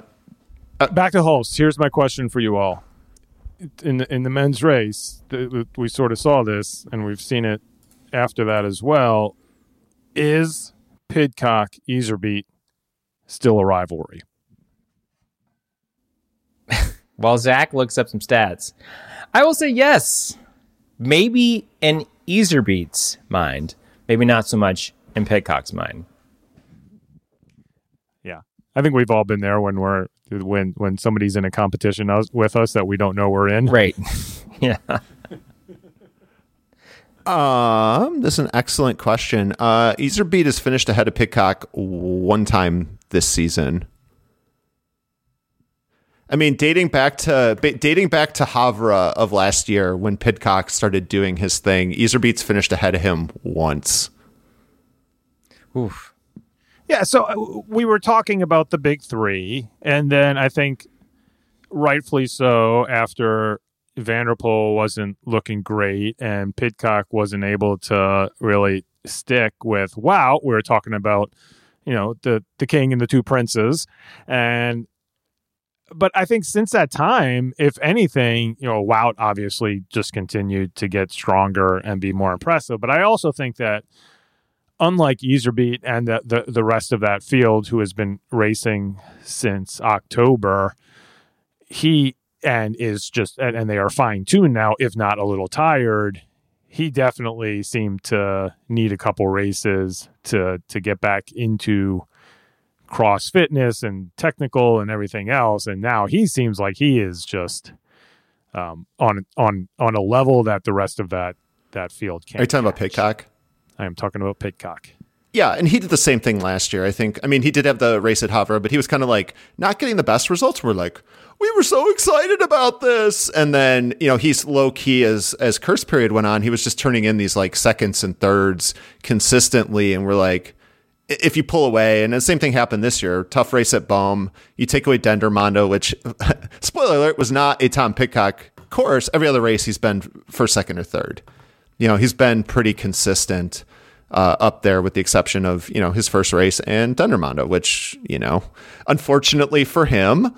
uh, back to Hulst. Here's my question for you all. In the, in the men's race, th- th- we sort of saw this, and we've seen it after that as well. Is Pidcock Iserbyt still a rivalry?
while Zach looks up some stats, I will say yes. Maybe in Iserbyt's mind, maybe not so much in Pidcock's mind.
Yeah, I think we've all been there when we're when when somebody's in a competition with us that we don't know we're in.
Right. yeah.
Um, this is an excellent question. Uh, Iserbyt has finished ahead of Pidcock one time this season. I mean, dating back to ba- dating back to Havre of last year when Pidcock started doing his thing, Iserbyt's finished ahead of him once.
Oof.
Yeah, so uh, we were talking about the big three, and then I think rightfully so after Van der Poel wasn't looking great and Pidcock wasn't able to really stick with wow, we were talking about, you know, the the king and the two princes. And but I think since that time, if anything, you know, Wout obviously just continued to get stronger and be more impressive. But I also think that unlike Iserbyt and the, the, the rest of that field who has been racing since October, he and is just and, and they are fine tuned now, if not a little tired. he definitely seemed to need a couple races to to get back into cross fitness and technical and everything else and now he seems like he is just um, on on on a level that the rest of that that field can't
Are you talking about
catch.
Pidcock?
I am talking about Pidcock.
Yeah, and he did the same thing last year. I think. I mean, he did have the race at Havre, but he was kind of like not getting the best results. We're like, we were so excited about this, and then you know he's low key as as Kerst period went on. He was just turning in these like seconds and thirds consistently, and we're like, if you pull away, and the same thing happened this year. Tough race at Boom. You take away Dendermonde, which spoiler alert was not a Tom Pidcock course. Every other race he's been first, second, or third. You know, he's been pretty consistent uh, up there, with the exception of you know his first race and Dendermonde, which you know, unfortunately for him,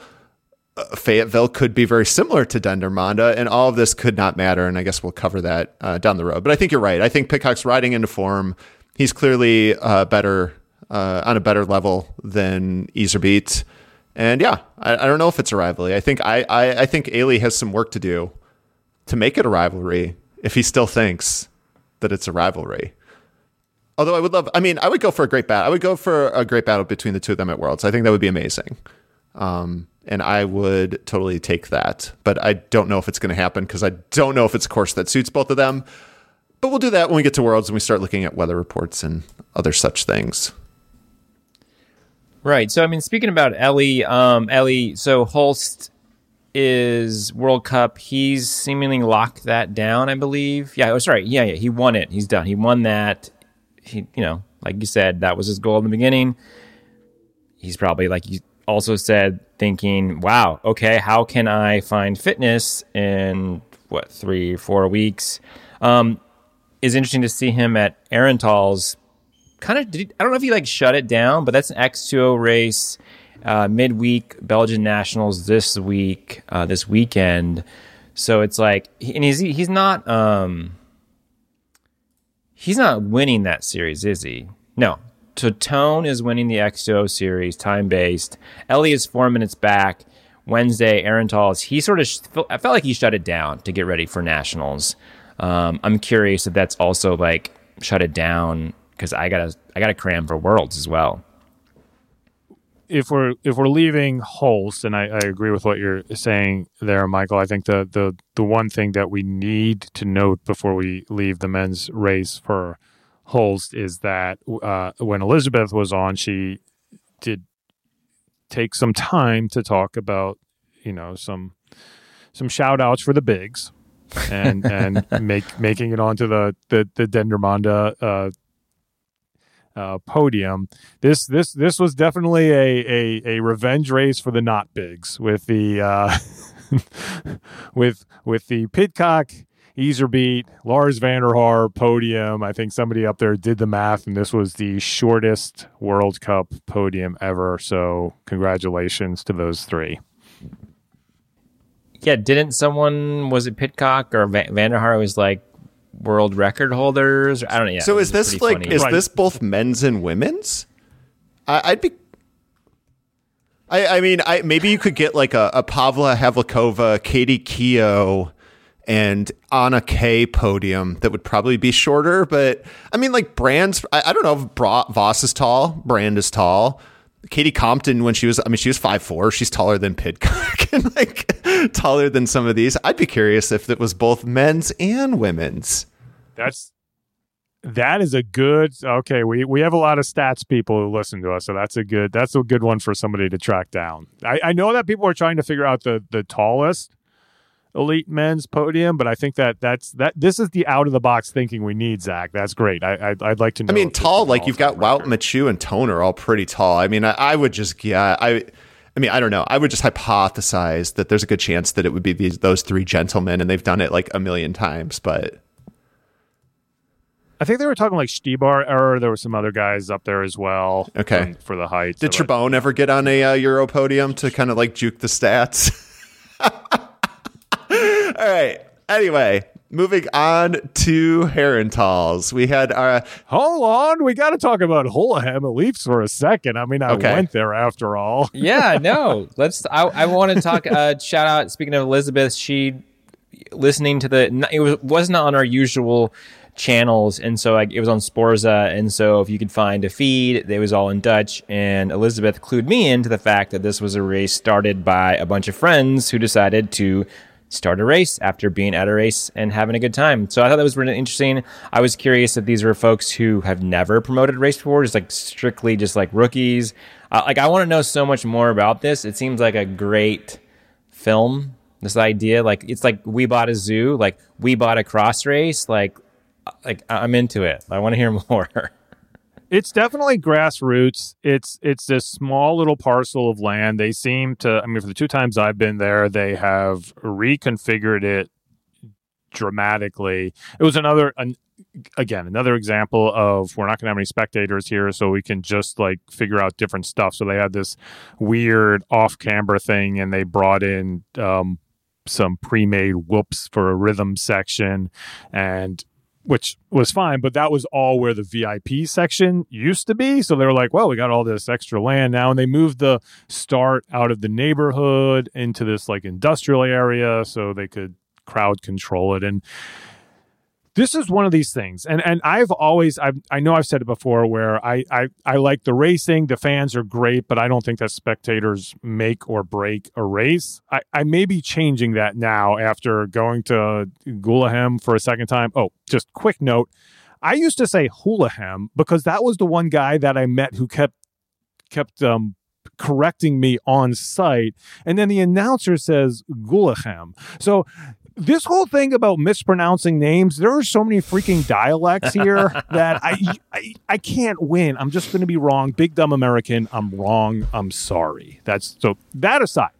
uh, Fayetteville could be very similar to Dendermonde, and all of this could not matter. And I guess we'll cover that uh, down the road. But I think you're right. I think Pidcock's riding into form. He's clearly uh, better uh, on a better level than Iserbyt. And yeah, I, I don't know if it's a rivalry. I think I, I, I think Eli has some work to do to make it a rivalry if he still thinks that it's a rivalry. Although I would love, I mean, I would go for a great battle. I would go for a great battle between the two of them at Worlds. I think that would be amazing. Um, and I would totally take that. But I don't know if it's going to happen because I don't know if it's a course that suits both of them. But we'll do that when we get to Worlds and we start looking at weather reports and other such things.
Right. So I mean, speaking about Eli, um, Eli. So Hulst is World Cup. He's seemingly locked that down. I believe. Yeah. Oh, sorry. Yeah. Yeah. He won it. He's done. He won that. He, you know, like you said, that was his goal in the beginning. He's probably like you also said, thinking, "Wow, okay, how can I find fitness in what three, four weeks?" Um, is interesting to see him at Herentals kind of I don't know if he like shut it down, but that's an X2O race, uh, midweek Belgian nationals this week, uh, this weekend. So it's like, and he's he's not um he's not winning that series, is he? No. So Toon is winning the X2O series, time based. Eli is four minutes back. Wednesday, Herentals he sort of I felt like he shut it down to get ready for nationals. Um, I'm curious if that's also like shut it down because I gotta I gotta cram for worlds as well.
if we're if we're leaving Hulst, and I, I agree with what you're saying there, Michael. I think the the the one thing that we need to note before we leave the men's race for Hulst is that uh, when Elizabeth was on, she did take some time to talk about you know some some shout outs for the bigs and and make making it onto the the the Dendermonde uh, uh, podium. This this this was definitely a, a a revenge race for the not bigs with the uh, with with the Pidcock. Iserbyt, Lars van der Haar podium. I think somebody up there did the math, and this was the shortest World Cup podium ever. So, congratulations to those three.
Yeah, didn't someone was it Pidcock or Va- Vanderhaar was like world record holders? I don't know. Yeah,
so is this like
funny.
is
Right.
this both men's and women's? I, I'd be. I, I mean, I maybe you could get like a, a Pavla Havlikova, Katie Keough, and Anna K podium that would probably be shorter. But I mean, like Brand's. I, I don't know if Bra- Vos is tall. Brand is tall. Katie Compton, when she was, I mean, she was five four. She's taller than Pidcock and like taller than some of these. I'd be curious if it was both men's and women's.
That's that is a good okay. We we have a lot of stats people who listen to us, so that's a good that's a good one for somebody to track down. I, I know that people are trying to figure out the the tallest elite men's podium, but I think that that's that this is the out of the box thinking we need. Zach, that's great. I I'd, I'd like to know.
I mean, tall, like you've got Wout. Machu, and Toner all pretty tall. I mean, I, I would just, yeah, I, I mean, I don't know. I would just hypothesize that there's a good chance that it would be these those three gentlemen, and they've done it like a million times. But
I think they were talking like Štybar, or there were some other guys up there as well.
Okay.
um, for the height.
did Trebon ever get on a uh, Euro podium to kind of like juke the stats? all right. Anyway, moving on to Herentals. We had uh, our
Hold on, we got to talk about Holahem at least for a second. I mean, I
Okay.
went there after all.
yeah, no. Let's. I, I want to talk. Uh, shout out. Speaking of Elizabeth, she listening to the. It was wasn't on our usual channels, and so like, it was on Sporza, and so if you could find a feed, it was all in Dutch. And Elizabeth clued me into the fact that this was a race started by a bunch of friends who decided to start a race after being at a race and having a good time. So I thought that was really interesting. I was curious if these were folks who have never promoted race before, just like strictly just like rookies. Uh, like I want to know so much more about this. It seems like a great film. This idea, like it's like we bought a zoo, like we bought a cross race, like like I'm into it. I want to hear more.
It's definitely grassroots. It's it's this small little parcel of land. They seem to. I mean, for the two times I've been there, they have reconfigured it dramatically. It was another, an, again, another example of we're not going to have any spectators here, so we can just like figure out different stuff. So they had this weird off-camber thing, and they brought in um, some pre-made whoops for a rhythm section, and which was fine, but that was all where the VIP section used to be. So they were like, well, we got all this extra land now. And they moved the start out of the neighborhood into this like industrial area so they could crowd control it. And this is one of these things and and i've always I've, i know i've said it before where I, I i like the racing the fans are great but i don't think that spectators make or break a race. I i may be changing that now after going to Gullegem for a second time. Oh just quick note i used to say Houlahem because that was the one guy that i met who kept kept um correcting me on site and then the announcer says Gullegem so this whole thing about mispronouncing names, there are so many freaking dialects here that I, I I can't win. I'm just going to be wrong. Big dumb American. I'm wrong. I'm sorry. That's so. That aside,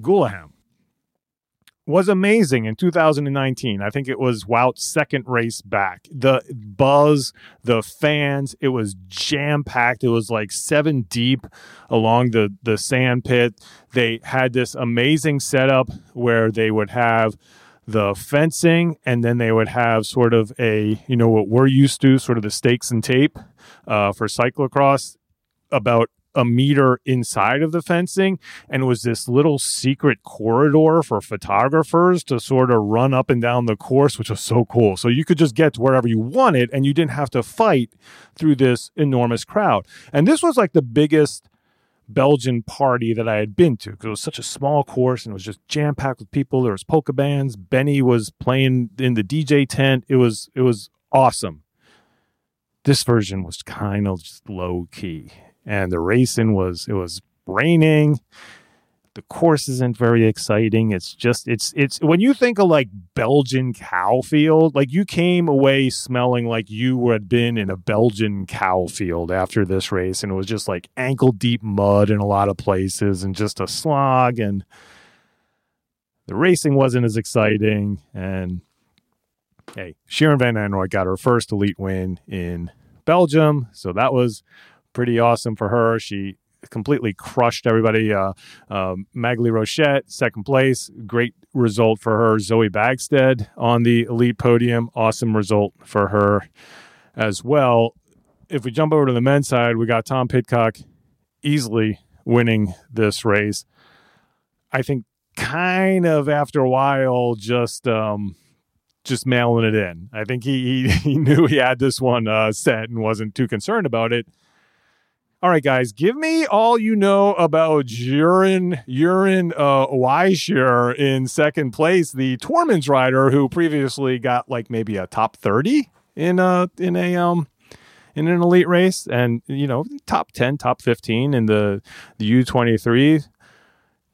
Gullegem was amazing in 2019. I think it was Wout's second race back. The buzz, the fans, it was jam packed. It was like seven deep along the, the sand pit. They had this amazing setup where they would have the fencing and then they would have sort of a, you know, what we're used to, sort of the stakes and tape uh, for cyclocross about a meter inside of the fencing and was this little secret corridor for photographers to sort of run up and down the course, which was so cool. So you could just get to wherever you wanted and you didn't have to fight through this enormous crowd. And this was like the biggest Belgian party that I had been to because it was such a small course and it was just jam packed with people. There was polka bands. Benny was playing in the DJ tent. It was it was awesome. This version was kind of just low key and the racing was it was raining. The course isn't very exciting. It's just it's it's when you think of like belgian cow field like you came away smelling like you had been in a belgian cow field after this race and it was just like ankle deep mud in a lot of places and just a slog and the racing wasn't as exciting. And hey Shirin van Anrooij got her first elite win in belgium so that was pretty awesome for her. She completely crushed everybody. Uh, Maghalie Rochette, second place. Great result for her. Zoe Bäckstedt on the elite podium. Awesome result for her as well. If we jump over to the men's side, we got Tom Pidcock easily winning this race. I think kind of after a while, just um, just mailing it in. I think he he, he knew he had this one uh, set and wasn't too concerned about it. All right, guys, give me all you know about Jeroen Jeroen uh, Weischer in second place, the Tormans rider who previously got like maybe a top thirty in a in a um in an elite race, and you know top ten, top fifteen in the the U twenty three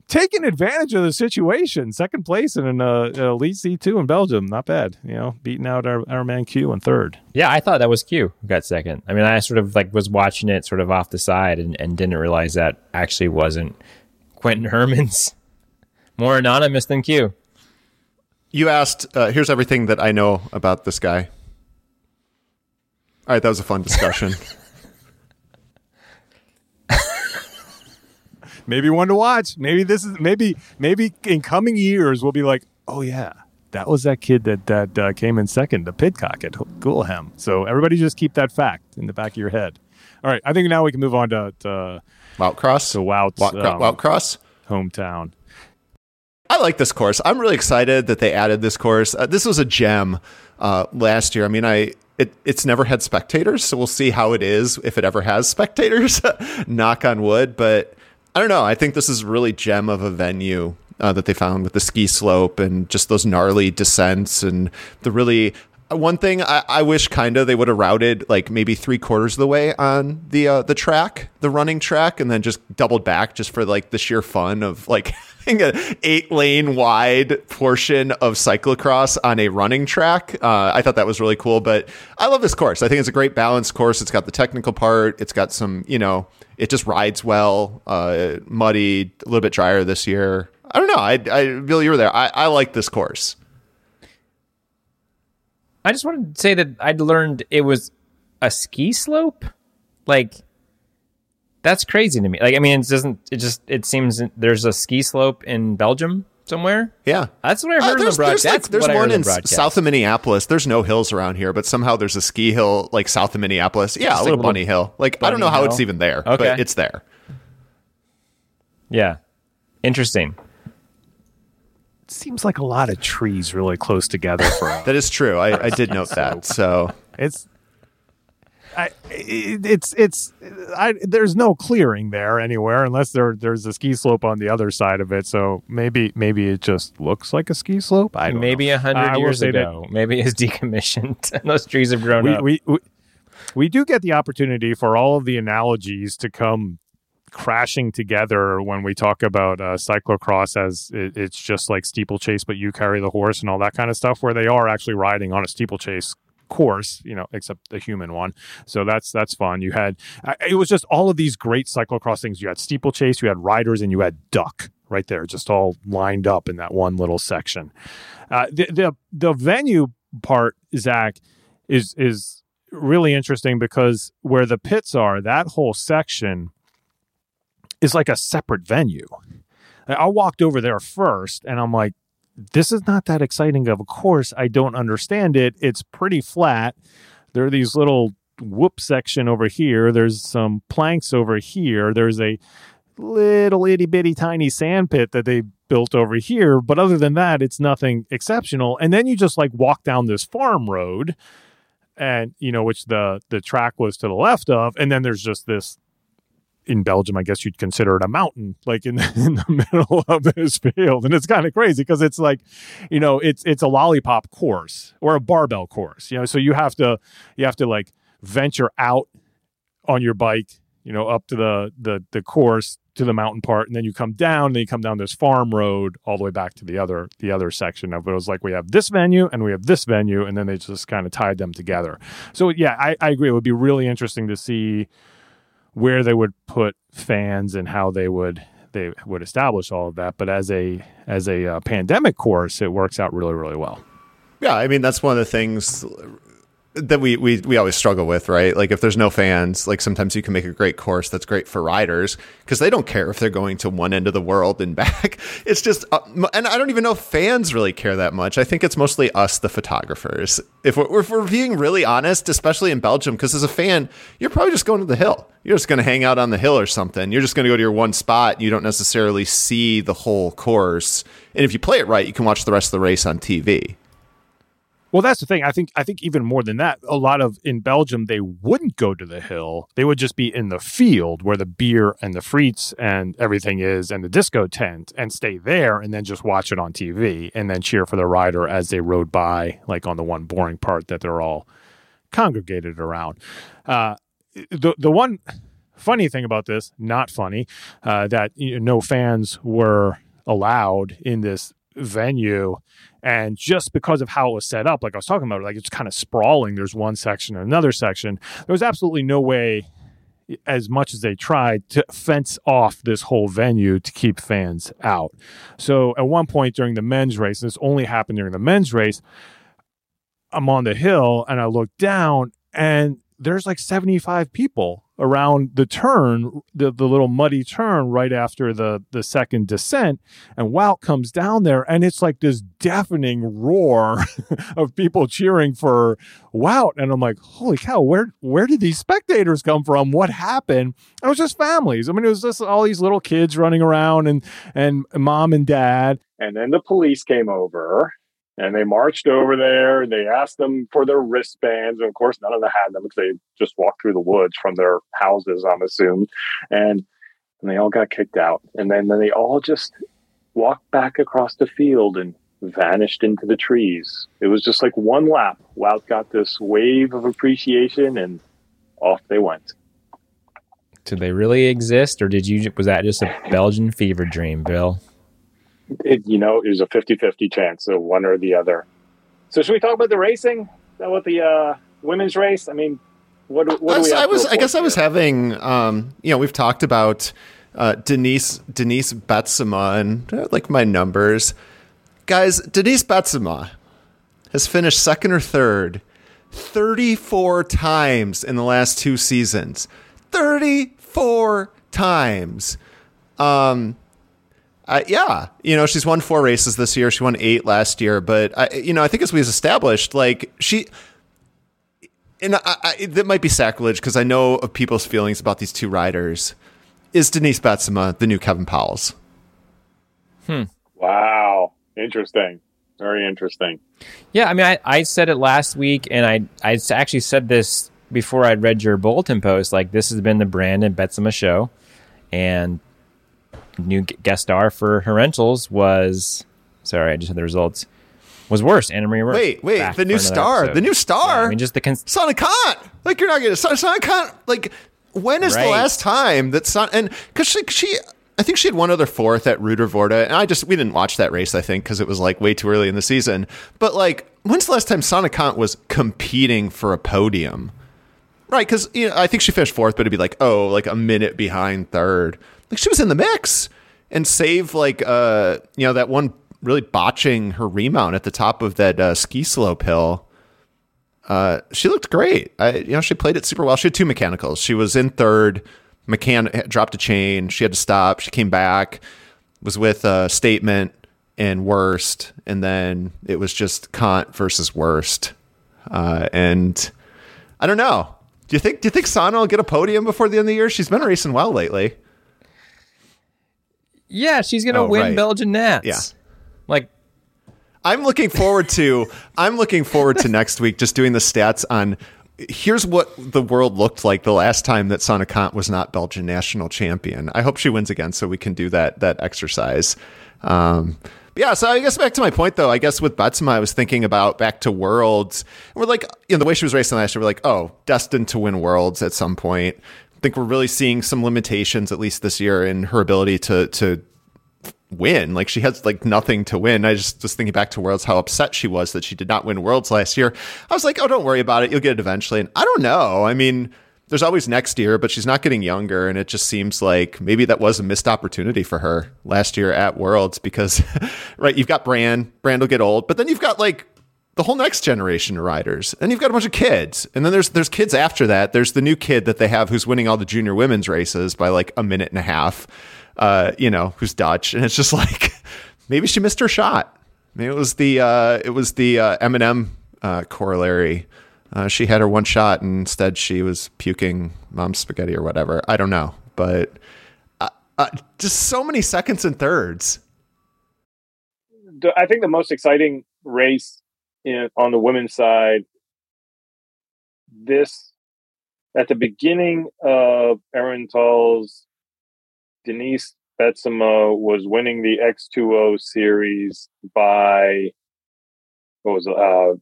taking advantage of the situation. Second place in an uh, Elite C2 in Belgium. Not bad. You know, beating out our, our man Q in third.
Yeah, I thought that was Q who got second. I mean, I sort of like was watching it sort of off the side and, and didn't realize that actually wasn't Quinten Hermans. More anonymous than Q.
You asked, uh, here's everything that I know about this guy. All right, that was a fun discussion.
maybe one to watch. Maybe this is maybe maybe in coming years we'll be like, oh yeah, that was that kid that that uh, came in second, the Pidcock at Gullegem. So everybody just keep that fact in the back of your head. All right, I think now we can move on to, to
Wout Cross.
To Wout's
Wout, um, Wout Cross
hometown.
I like this course. I'm really excited that they added this course. Uh, this was a gem uh, last year. I mean, I it, it's never had spectators, so we'll see how it is if it ever has spectators. Knock on wood, but I don't know. I think this is really gem of a venue uh, that they found with the ski slope and just those gnarly descents and the really one thing I, I wish kind of they would have routed like maybe three quarters of the way on the uh, the track, the running track, and then just doubled back just for like the sheer fun of like having an eight lane wide portion of cyclocross on a running track. Uh, I thought that was really cool. But I love this course. I think it's a great balanced course. It's got the technical part. It's got some you know it just rides well. Uh, muddy, a little bit drier this year. I don't know. I, I Bill, you were there. I, I like this course.
I just wanted to say that I'd learned it was a ski slope. Like that's crazy to me. Like I mean, it doesn't. It just it seems there's a ski slope in Belgium somewhere.
Yeah,
that's what I heard uh,
in
the broadcast.
There's,
like,
there's one in south of Minneapolis. There's no hills around here, but somehow there's a ski hill like south of Minneapolis. Yeah, just a little, bunny hill. Like I don't know how hill. it's even there, okay. but it's there.
Yeah, interesting
seems like a lot of trees really close together for
that is true. I, I did note that. So
it's I, it's it's I, there's no clearing there anywhere unless there there's a ski slope on the other side of it. So maybe maybe it just looks like a ski slope. I
maybe a hundred years ago. That, maybe it's decommissioned and those trees have grown
we,
up.
We, we we do get the opportunity for all of the analogies to come crashing together when we talk about uh, cyclocross as it, it's just like steeplechase, but you carry the horse and all that kind of stuff, where they are actually riding on a steeplechase course, you know, except the human one. So that's that's fun. You had it was just all of these great cyclocross things. You had steeplechase, you had riders, and you had duck right there, just all lined up in that one little section. Uh, the, the the venue part, Zach, is is really interesting because where the pits are, that whole section is like a separate venue. I walked over there first and I'm like, this is not that exciting of a course. I don't understand it. It's pretty flat. There are these little whoop section over here. There's some planks over here. There's a little itty bitty tiny sand pit that they built over here. But other than that, it's nothing exceptional. And then you just like walk down this farm road and you know which the the track was to the left of and then there's just this in Belgium, I guess you'd consider it a mountain, like in the, in the middle of this field. And it's kind of crazy because it's like, you know, it's it's a lollipop course or a barbell course, you know. So you have to you have to like venture out on your bike, you know, up to the the the course to the mountain part, and then you come down, and then you come down this farm road all the way back to the other the other section of it. It was like we have this venue and we have this venue, and then they just kind of tied them together. So yeah, I, I agree. It would be really interesting to see where they would put fans and how they would they would establish all of that. But as a as a uh, pandemic course, it works out really really well.
Yeah, I mean that's one of the things that we, we we always struggle with, right? Like if there's no fans, like sometimes you can make a great course that's great for riders because they don't care if they're going to one end of the world and back. It's just, uh, and I don't even know if fans really care that much. I think it's mostly us, the photographers. If we're, if we're being really honest, especially in Belgium, because as a fan, you're probably just going to the hill. You're just going to hang out on the hill or something. You're just going to go to your one spot. You don't necessarily see the whole course. And if you play it right, you can watch the rest of the race on TV.
Well, that's the thing. I think I think even more than that, a lot of in Belgium they wouldn't go to the hill. They would just be in the field where the beer and the frites and everything is and the disco tent and stay there and then just watch it on TV and then cheer for the rider as they rode by like on the one boring part that they're all congregated around. Uh, the the one funny thing about this, not funny, uh, that you know, no fans were allowed in this venue and just because of how it was set up, like I was talking about, like it's kind of sprawling. There's one section and another section. There was absolutely no way, as much as they tried, to fence off this whole venue to keep fans out. So at one point during the men's race, this only happened during the men's race, I'm on the hill and I look down and there's like 75 people around the turn, the, the little muddy turn right after the, the second descent. And Wout comes down there, and it's like this deafening roar of people cheering for Wout. And I'm like, holy cow, where where did these spectators come from? What happened? It was just families. I mean, it was just all these little kids running around and and mom and dad And then the police came over and they marched over there and they asked them for their wristbands. And of course, none of them had them because they just walked through the woods from their houses, I'm assuming. And, and they all got kicked out. And then, then they all just walked back across the field and vanished into the trees. It was just like one lap. Wout got this wave of appreciation and off they went.
Did they really exist, or did you? Was that just a Belgian fever dream, Bill?
It, you know, it was a 50-50 chance, so one or the other. So should we talk about the racing? Is that what the uh, women's race? I mean, what, what
I, I was, I guess, here? I was having. Um, you know, we've talked about uh, Denise Denise Betsema and uh, like my numbers, guys. Denise Betsema has finished second or third 34 times in the last two seasons. 34 times. Um, uh, yeah, you know she's won four races this year. She won eight last year, but I, you know I think as we've established, like she, and I, I, that might be sacrilege because I know of people's feelings about these two riders. Is Denise Betsema the new Kevin Pauwels?
Hmm.
Wow, interesting. Very interesting.
Yeah, I mean, I, I said it last week, and I I actually said this before I'd read your bulletin post. Like, this has been the Brandon Betsema show, and new guest star for Herentals was sorry, I just had the results. Was worse. Annemarie.
Wait, wait, the new star, episode. the new star. Yeah,
I mean, just the cons-
Sanne Cant. Like you're not gonna Sanne Cant. Like when is right. the last time that Sanne and because she she I think she had one other fourth at Ruddervoorde, and I just we didn't watch that race. I think because it was like way too early in the season. But like, when's the last time Sanne Cant was competing for a podium? Right, because you know, I think she finished fourth, but it'd be like, oh, like a minute behind third. Like she was in the mix and save like uh you know that one really botching her remount at the top of that uh, ski slope hill. Uh, she looked great. I, you know, she played it super well. She had two mechanicals. She was in third McCann dropped a chain. She had to stop. She came back, was with a statement and worst, and then it was just Cant versus worst. Uh, and I don't know. Do you think do you think Sanne will get a podium before the end of the year? She's been racing well lately.
Yeah, she's gonna oh, win right. Belgian Nats.
Yeah.
Like
I'm looking forward to I'm looking forward to next week just doing the stats on here's what the world looked like the last time that Sanne Cant was not Belgian national champion. I hope she wins again so we can do that that exercise. Um, yeah, so I guess back to my point though, I guess with Betsema, I was thinking about back to Worlds. We're like, you know, the way she was racing last year, we're like, oh, destined to win Worlds at some point. Think we're really seeing some limitations, at least this year, in her ability to to win. Like she has like nothing to win. I just was thinking back to Worlds how upset she was that she did not win Worlds last year. I was like, oh, don't worry about it. You'll get it eventually. And I don't know. I mean, there's always next year, but she's not getting younger, and it just seems like maybe that was a missed opportunity for her last year at Worlds because, right, you've got Brand, Brand will get old, but then you've got like the whole next generation of riders, and you've got a bunch of kids, and then there's there's kids after that. There's the new kid that they have who's winning all the junior women's races by like a minute and a half uh, you know, who's Dutch, and it's just like maybe she missed her shot. Maybe it was the uh, it was the uh, Eminem uh, corollary. Uh, she had her one shot, and instead she was puking mom's spaghetti or whatever. I don't know, but uh, just so many seconds and thirds.
I think the most exciting race in, on the women's side this at the beginning of Herentals Denise Betsema was winning the X2O series by what was it, uh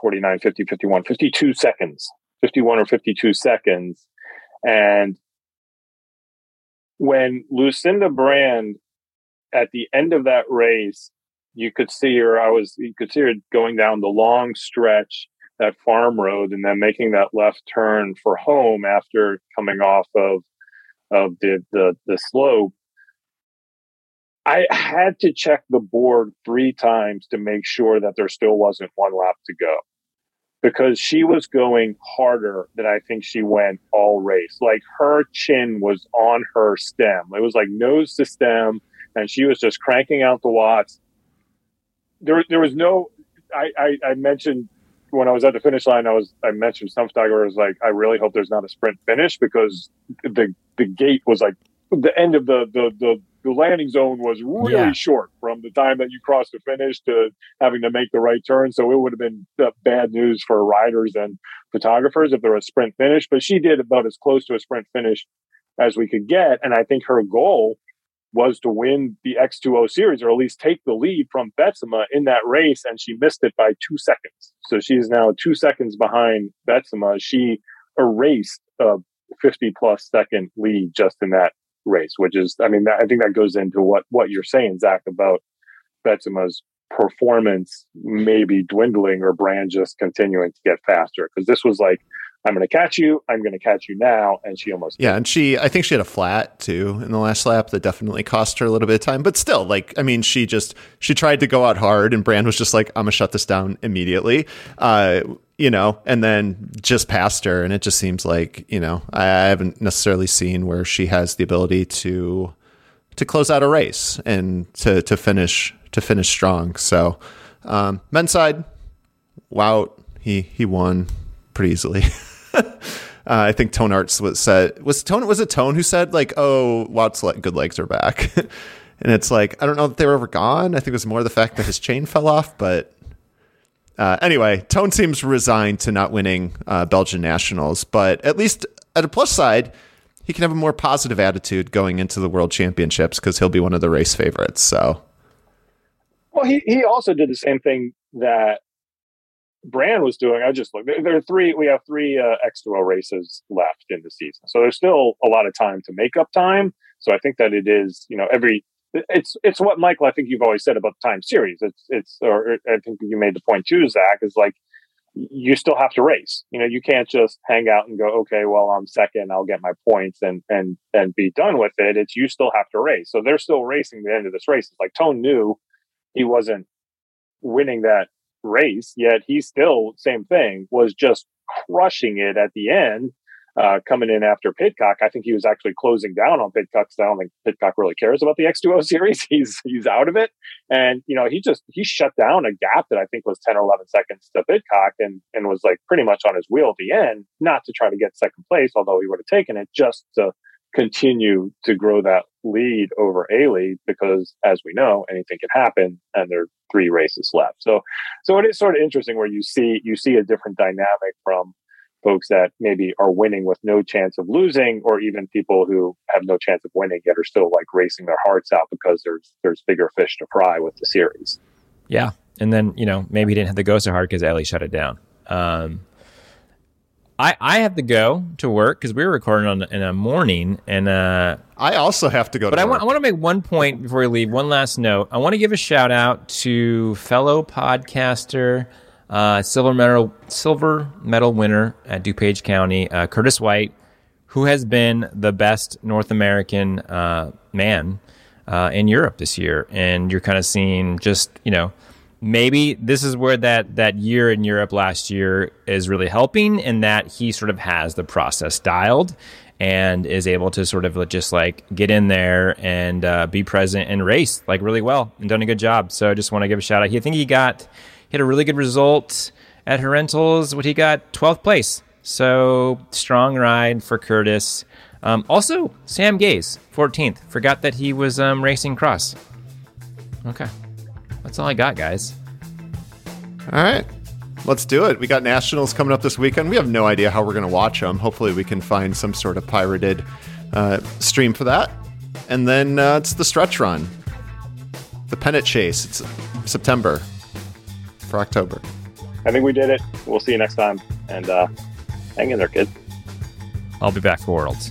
49 50 51 52 seconds 51 or 52 seconds. And when Lucinda Brand at the end of that race you could see her I was you could see her going down the long stretch that farm road and then making that left turn for home after coming off of of the, the, the slope, I had to check the board three times to make sure that there still wasn't one lap to go because she was going harder than I think she went all race. Like her chin was on her stem. It was like nose to stem and she was just cranking out the watts. There, there was no, I, I, I mentioned when I was at the finish line, I was I mentioned some photographer was like, I really hope there's not a sprint finish because the the gate was like the end of the the the the landing zone was really
Yeah.
short from the time that you crossed the finish to having to make the right turn. So it would have been uh, bad news for riders and photographers if there was a sprint finish. But she did about as close to a sprint finish as we could get. And I think her goal was to win the X2O series or at least take the lead from Betsema in that race. And she missed it by two seconds. So she is now two seconds behind Betsema. She erased a 50 plus second lead just in that race, which is, I mean, that, I think that goes into what, what you're saying, Zach, about Betsema's performance maybe dwindling or brand just continuing to get faster. Cause this was like, I'm going to catch you. I'm going to catch you now. And she almost
Yeah, and she, I think she had a flat too in the last lap that definitely cost her a little bit of time. But still, like, I mean, she just she tried to go out hard, and Brand was just like, "I'm gonna shut this down immediately," uh, you know, and then just passed her, and it just seems like you know I, I haven't necessarily seen where she has the ability to to close out a race and to to finish to finish strong. So, um, men's side, wow, he he won pretty easily. uh, I think Toon Aerts was said was Toon was it Toon who said like, "Oh, Wout's le- good legs are back," and it's like I don't know that they were ever gone. I think it was more the fact that his chain fell off, but. Uh, anyway, Toon seems resigned to not winning uh, Belgian nationals, but at least at a plus side, he can have a more positive attitude going into the World Championships because he'll be one of the race favorites. So,
Well, he, he also did the same thing that Brand was doing. I just. There, there are three. We have three uh, X2O races left in the season, so there's still a lot of time to make up time. So I think that it is, you know, every it's it's what Michael. I think you've always said about the time series. It's it's or I think you made the point too, Zach. Is like you still have to race. You know, you can't just hang out and go, okay, well, I'm second, I'll get my points and and and be done with it. It's you still have to race. So they're still racing the end of this race. It's like Toon knew he wasn't winning that race, yet he still same thing was just crushing it at the end. Uh, coming in after Pidcock, I think he was actually closing down on Pidcock. So I don't think Pidcock really cares about the X2O series. He's he's out of it, and you know he just he shut down a gap that I think was 10 or 11 seconds to Pidcock, and and was like pretty much on his wheel at the end, not to try to get second place, although he would have taken it, just to continue to grow that lead over Eli because as we know anything can happen and there are three races left so so it is sort of interesting where you see you see a different dynamic from folks that maybe are winning with no chance of losing or even people who have no chance of winning yet are still like racing their hearts out because there's there's bigger fish to fry with the series
Yeah. And then, you know, maybe he didn't have to go so hard because Eli shut it down. Um, I, I have to go to work because we were recording on in a morning and uh,
I also have to go.
But
to
I want, I want to make one point before we leave. One last note. I want to give a shout out to fellow podcaster, uh, silver medal silver medal winner at DuPage County, uh, Curtis White, who has been the best North American uh, man uh, in Europe this year. And you're kind of seeing just you know maybe this is where that that year in Europe last year is really helping, in that he sort of has the process dialed and is able to sort of just like get in there and uh, be present and race like really well and done a good job. So I just want to give a shout out. He, I think he got he had a really good result at Herentals. What he got 12th place. So strong ride for Curtis. Um, also, Sam Gaze 14th. Forgot that he was um, racing cross. Okay, that's all I got, guys.
All right. Let's do it. We got nationals coming up this weekend. We have no idea how we're going to watch them. Hopefully, we can find some sort of pirated uh, stream for that. And then uh, it's the stretch run, the pennant chase. It's September for October.
i think we did it we'll see you next time and uh hang in there kid
I'll be back for Worlds.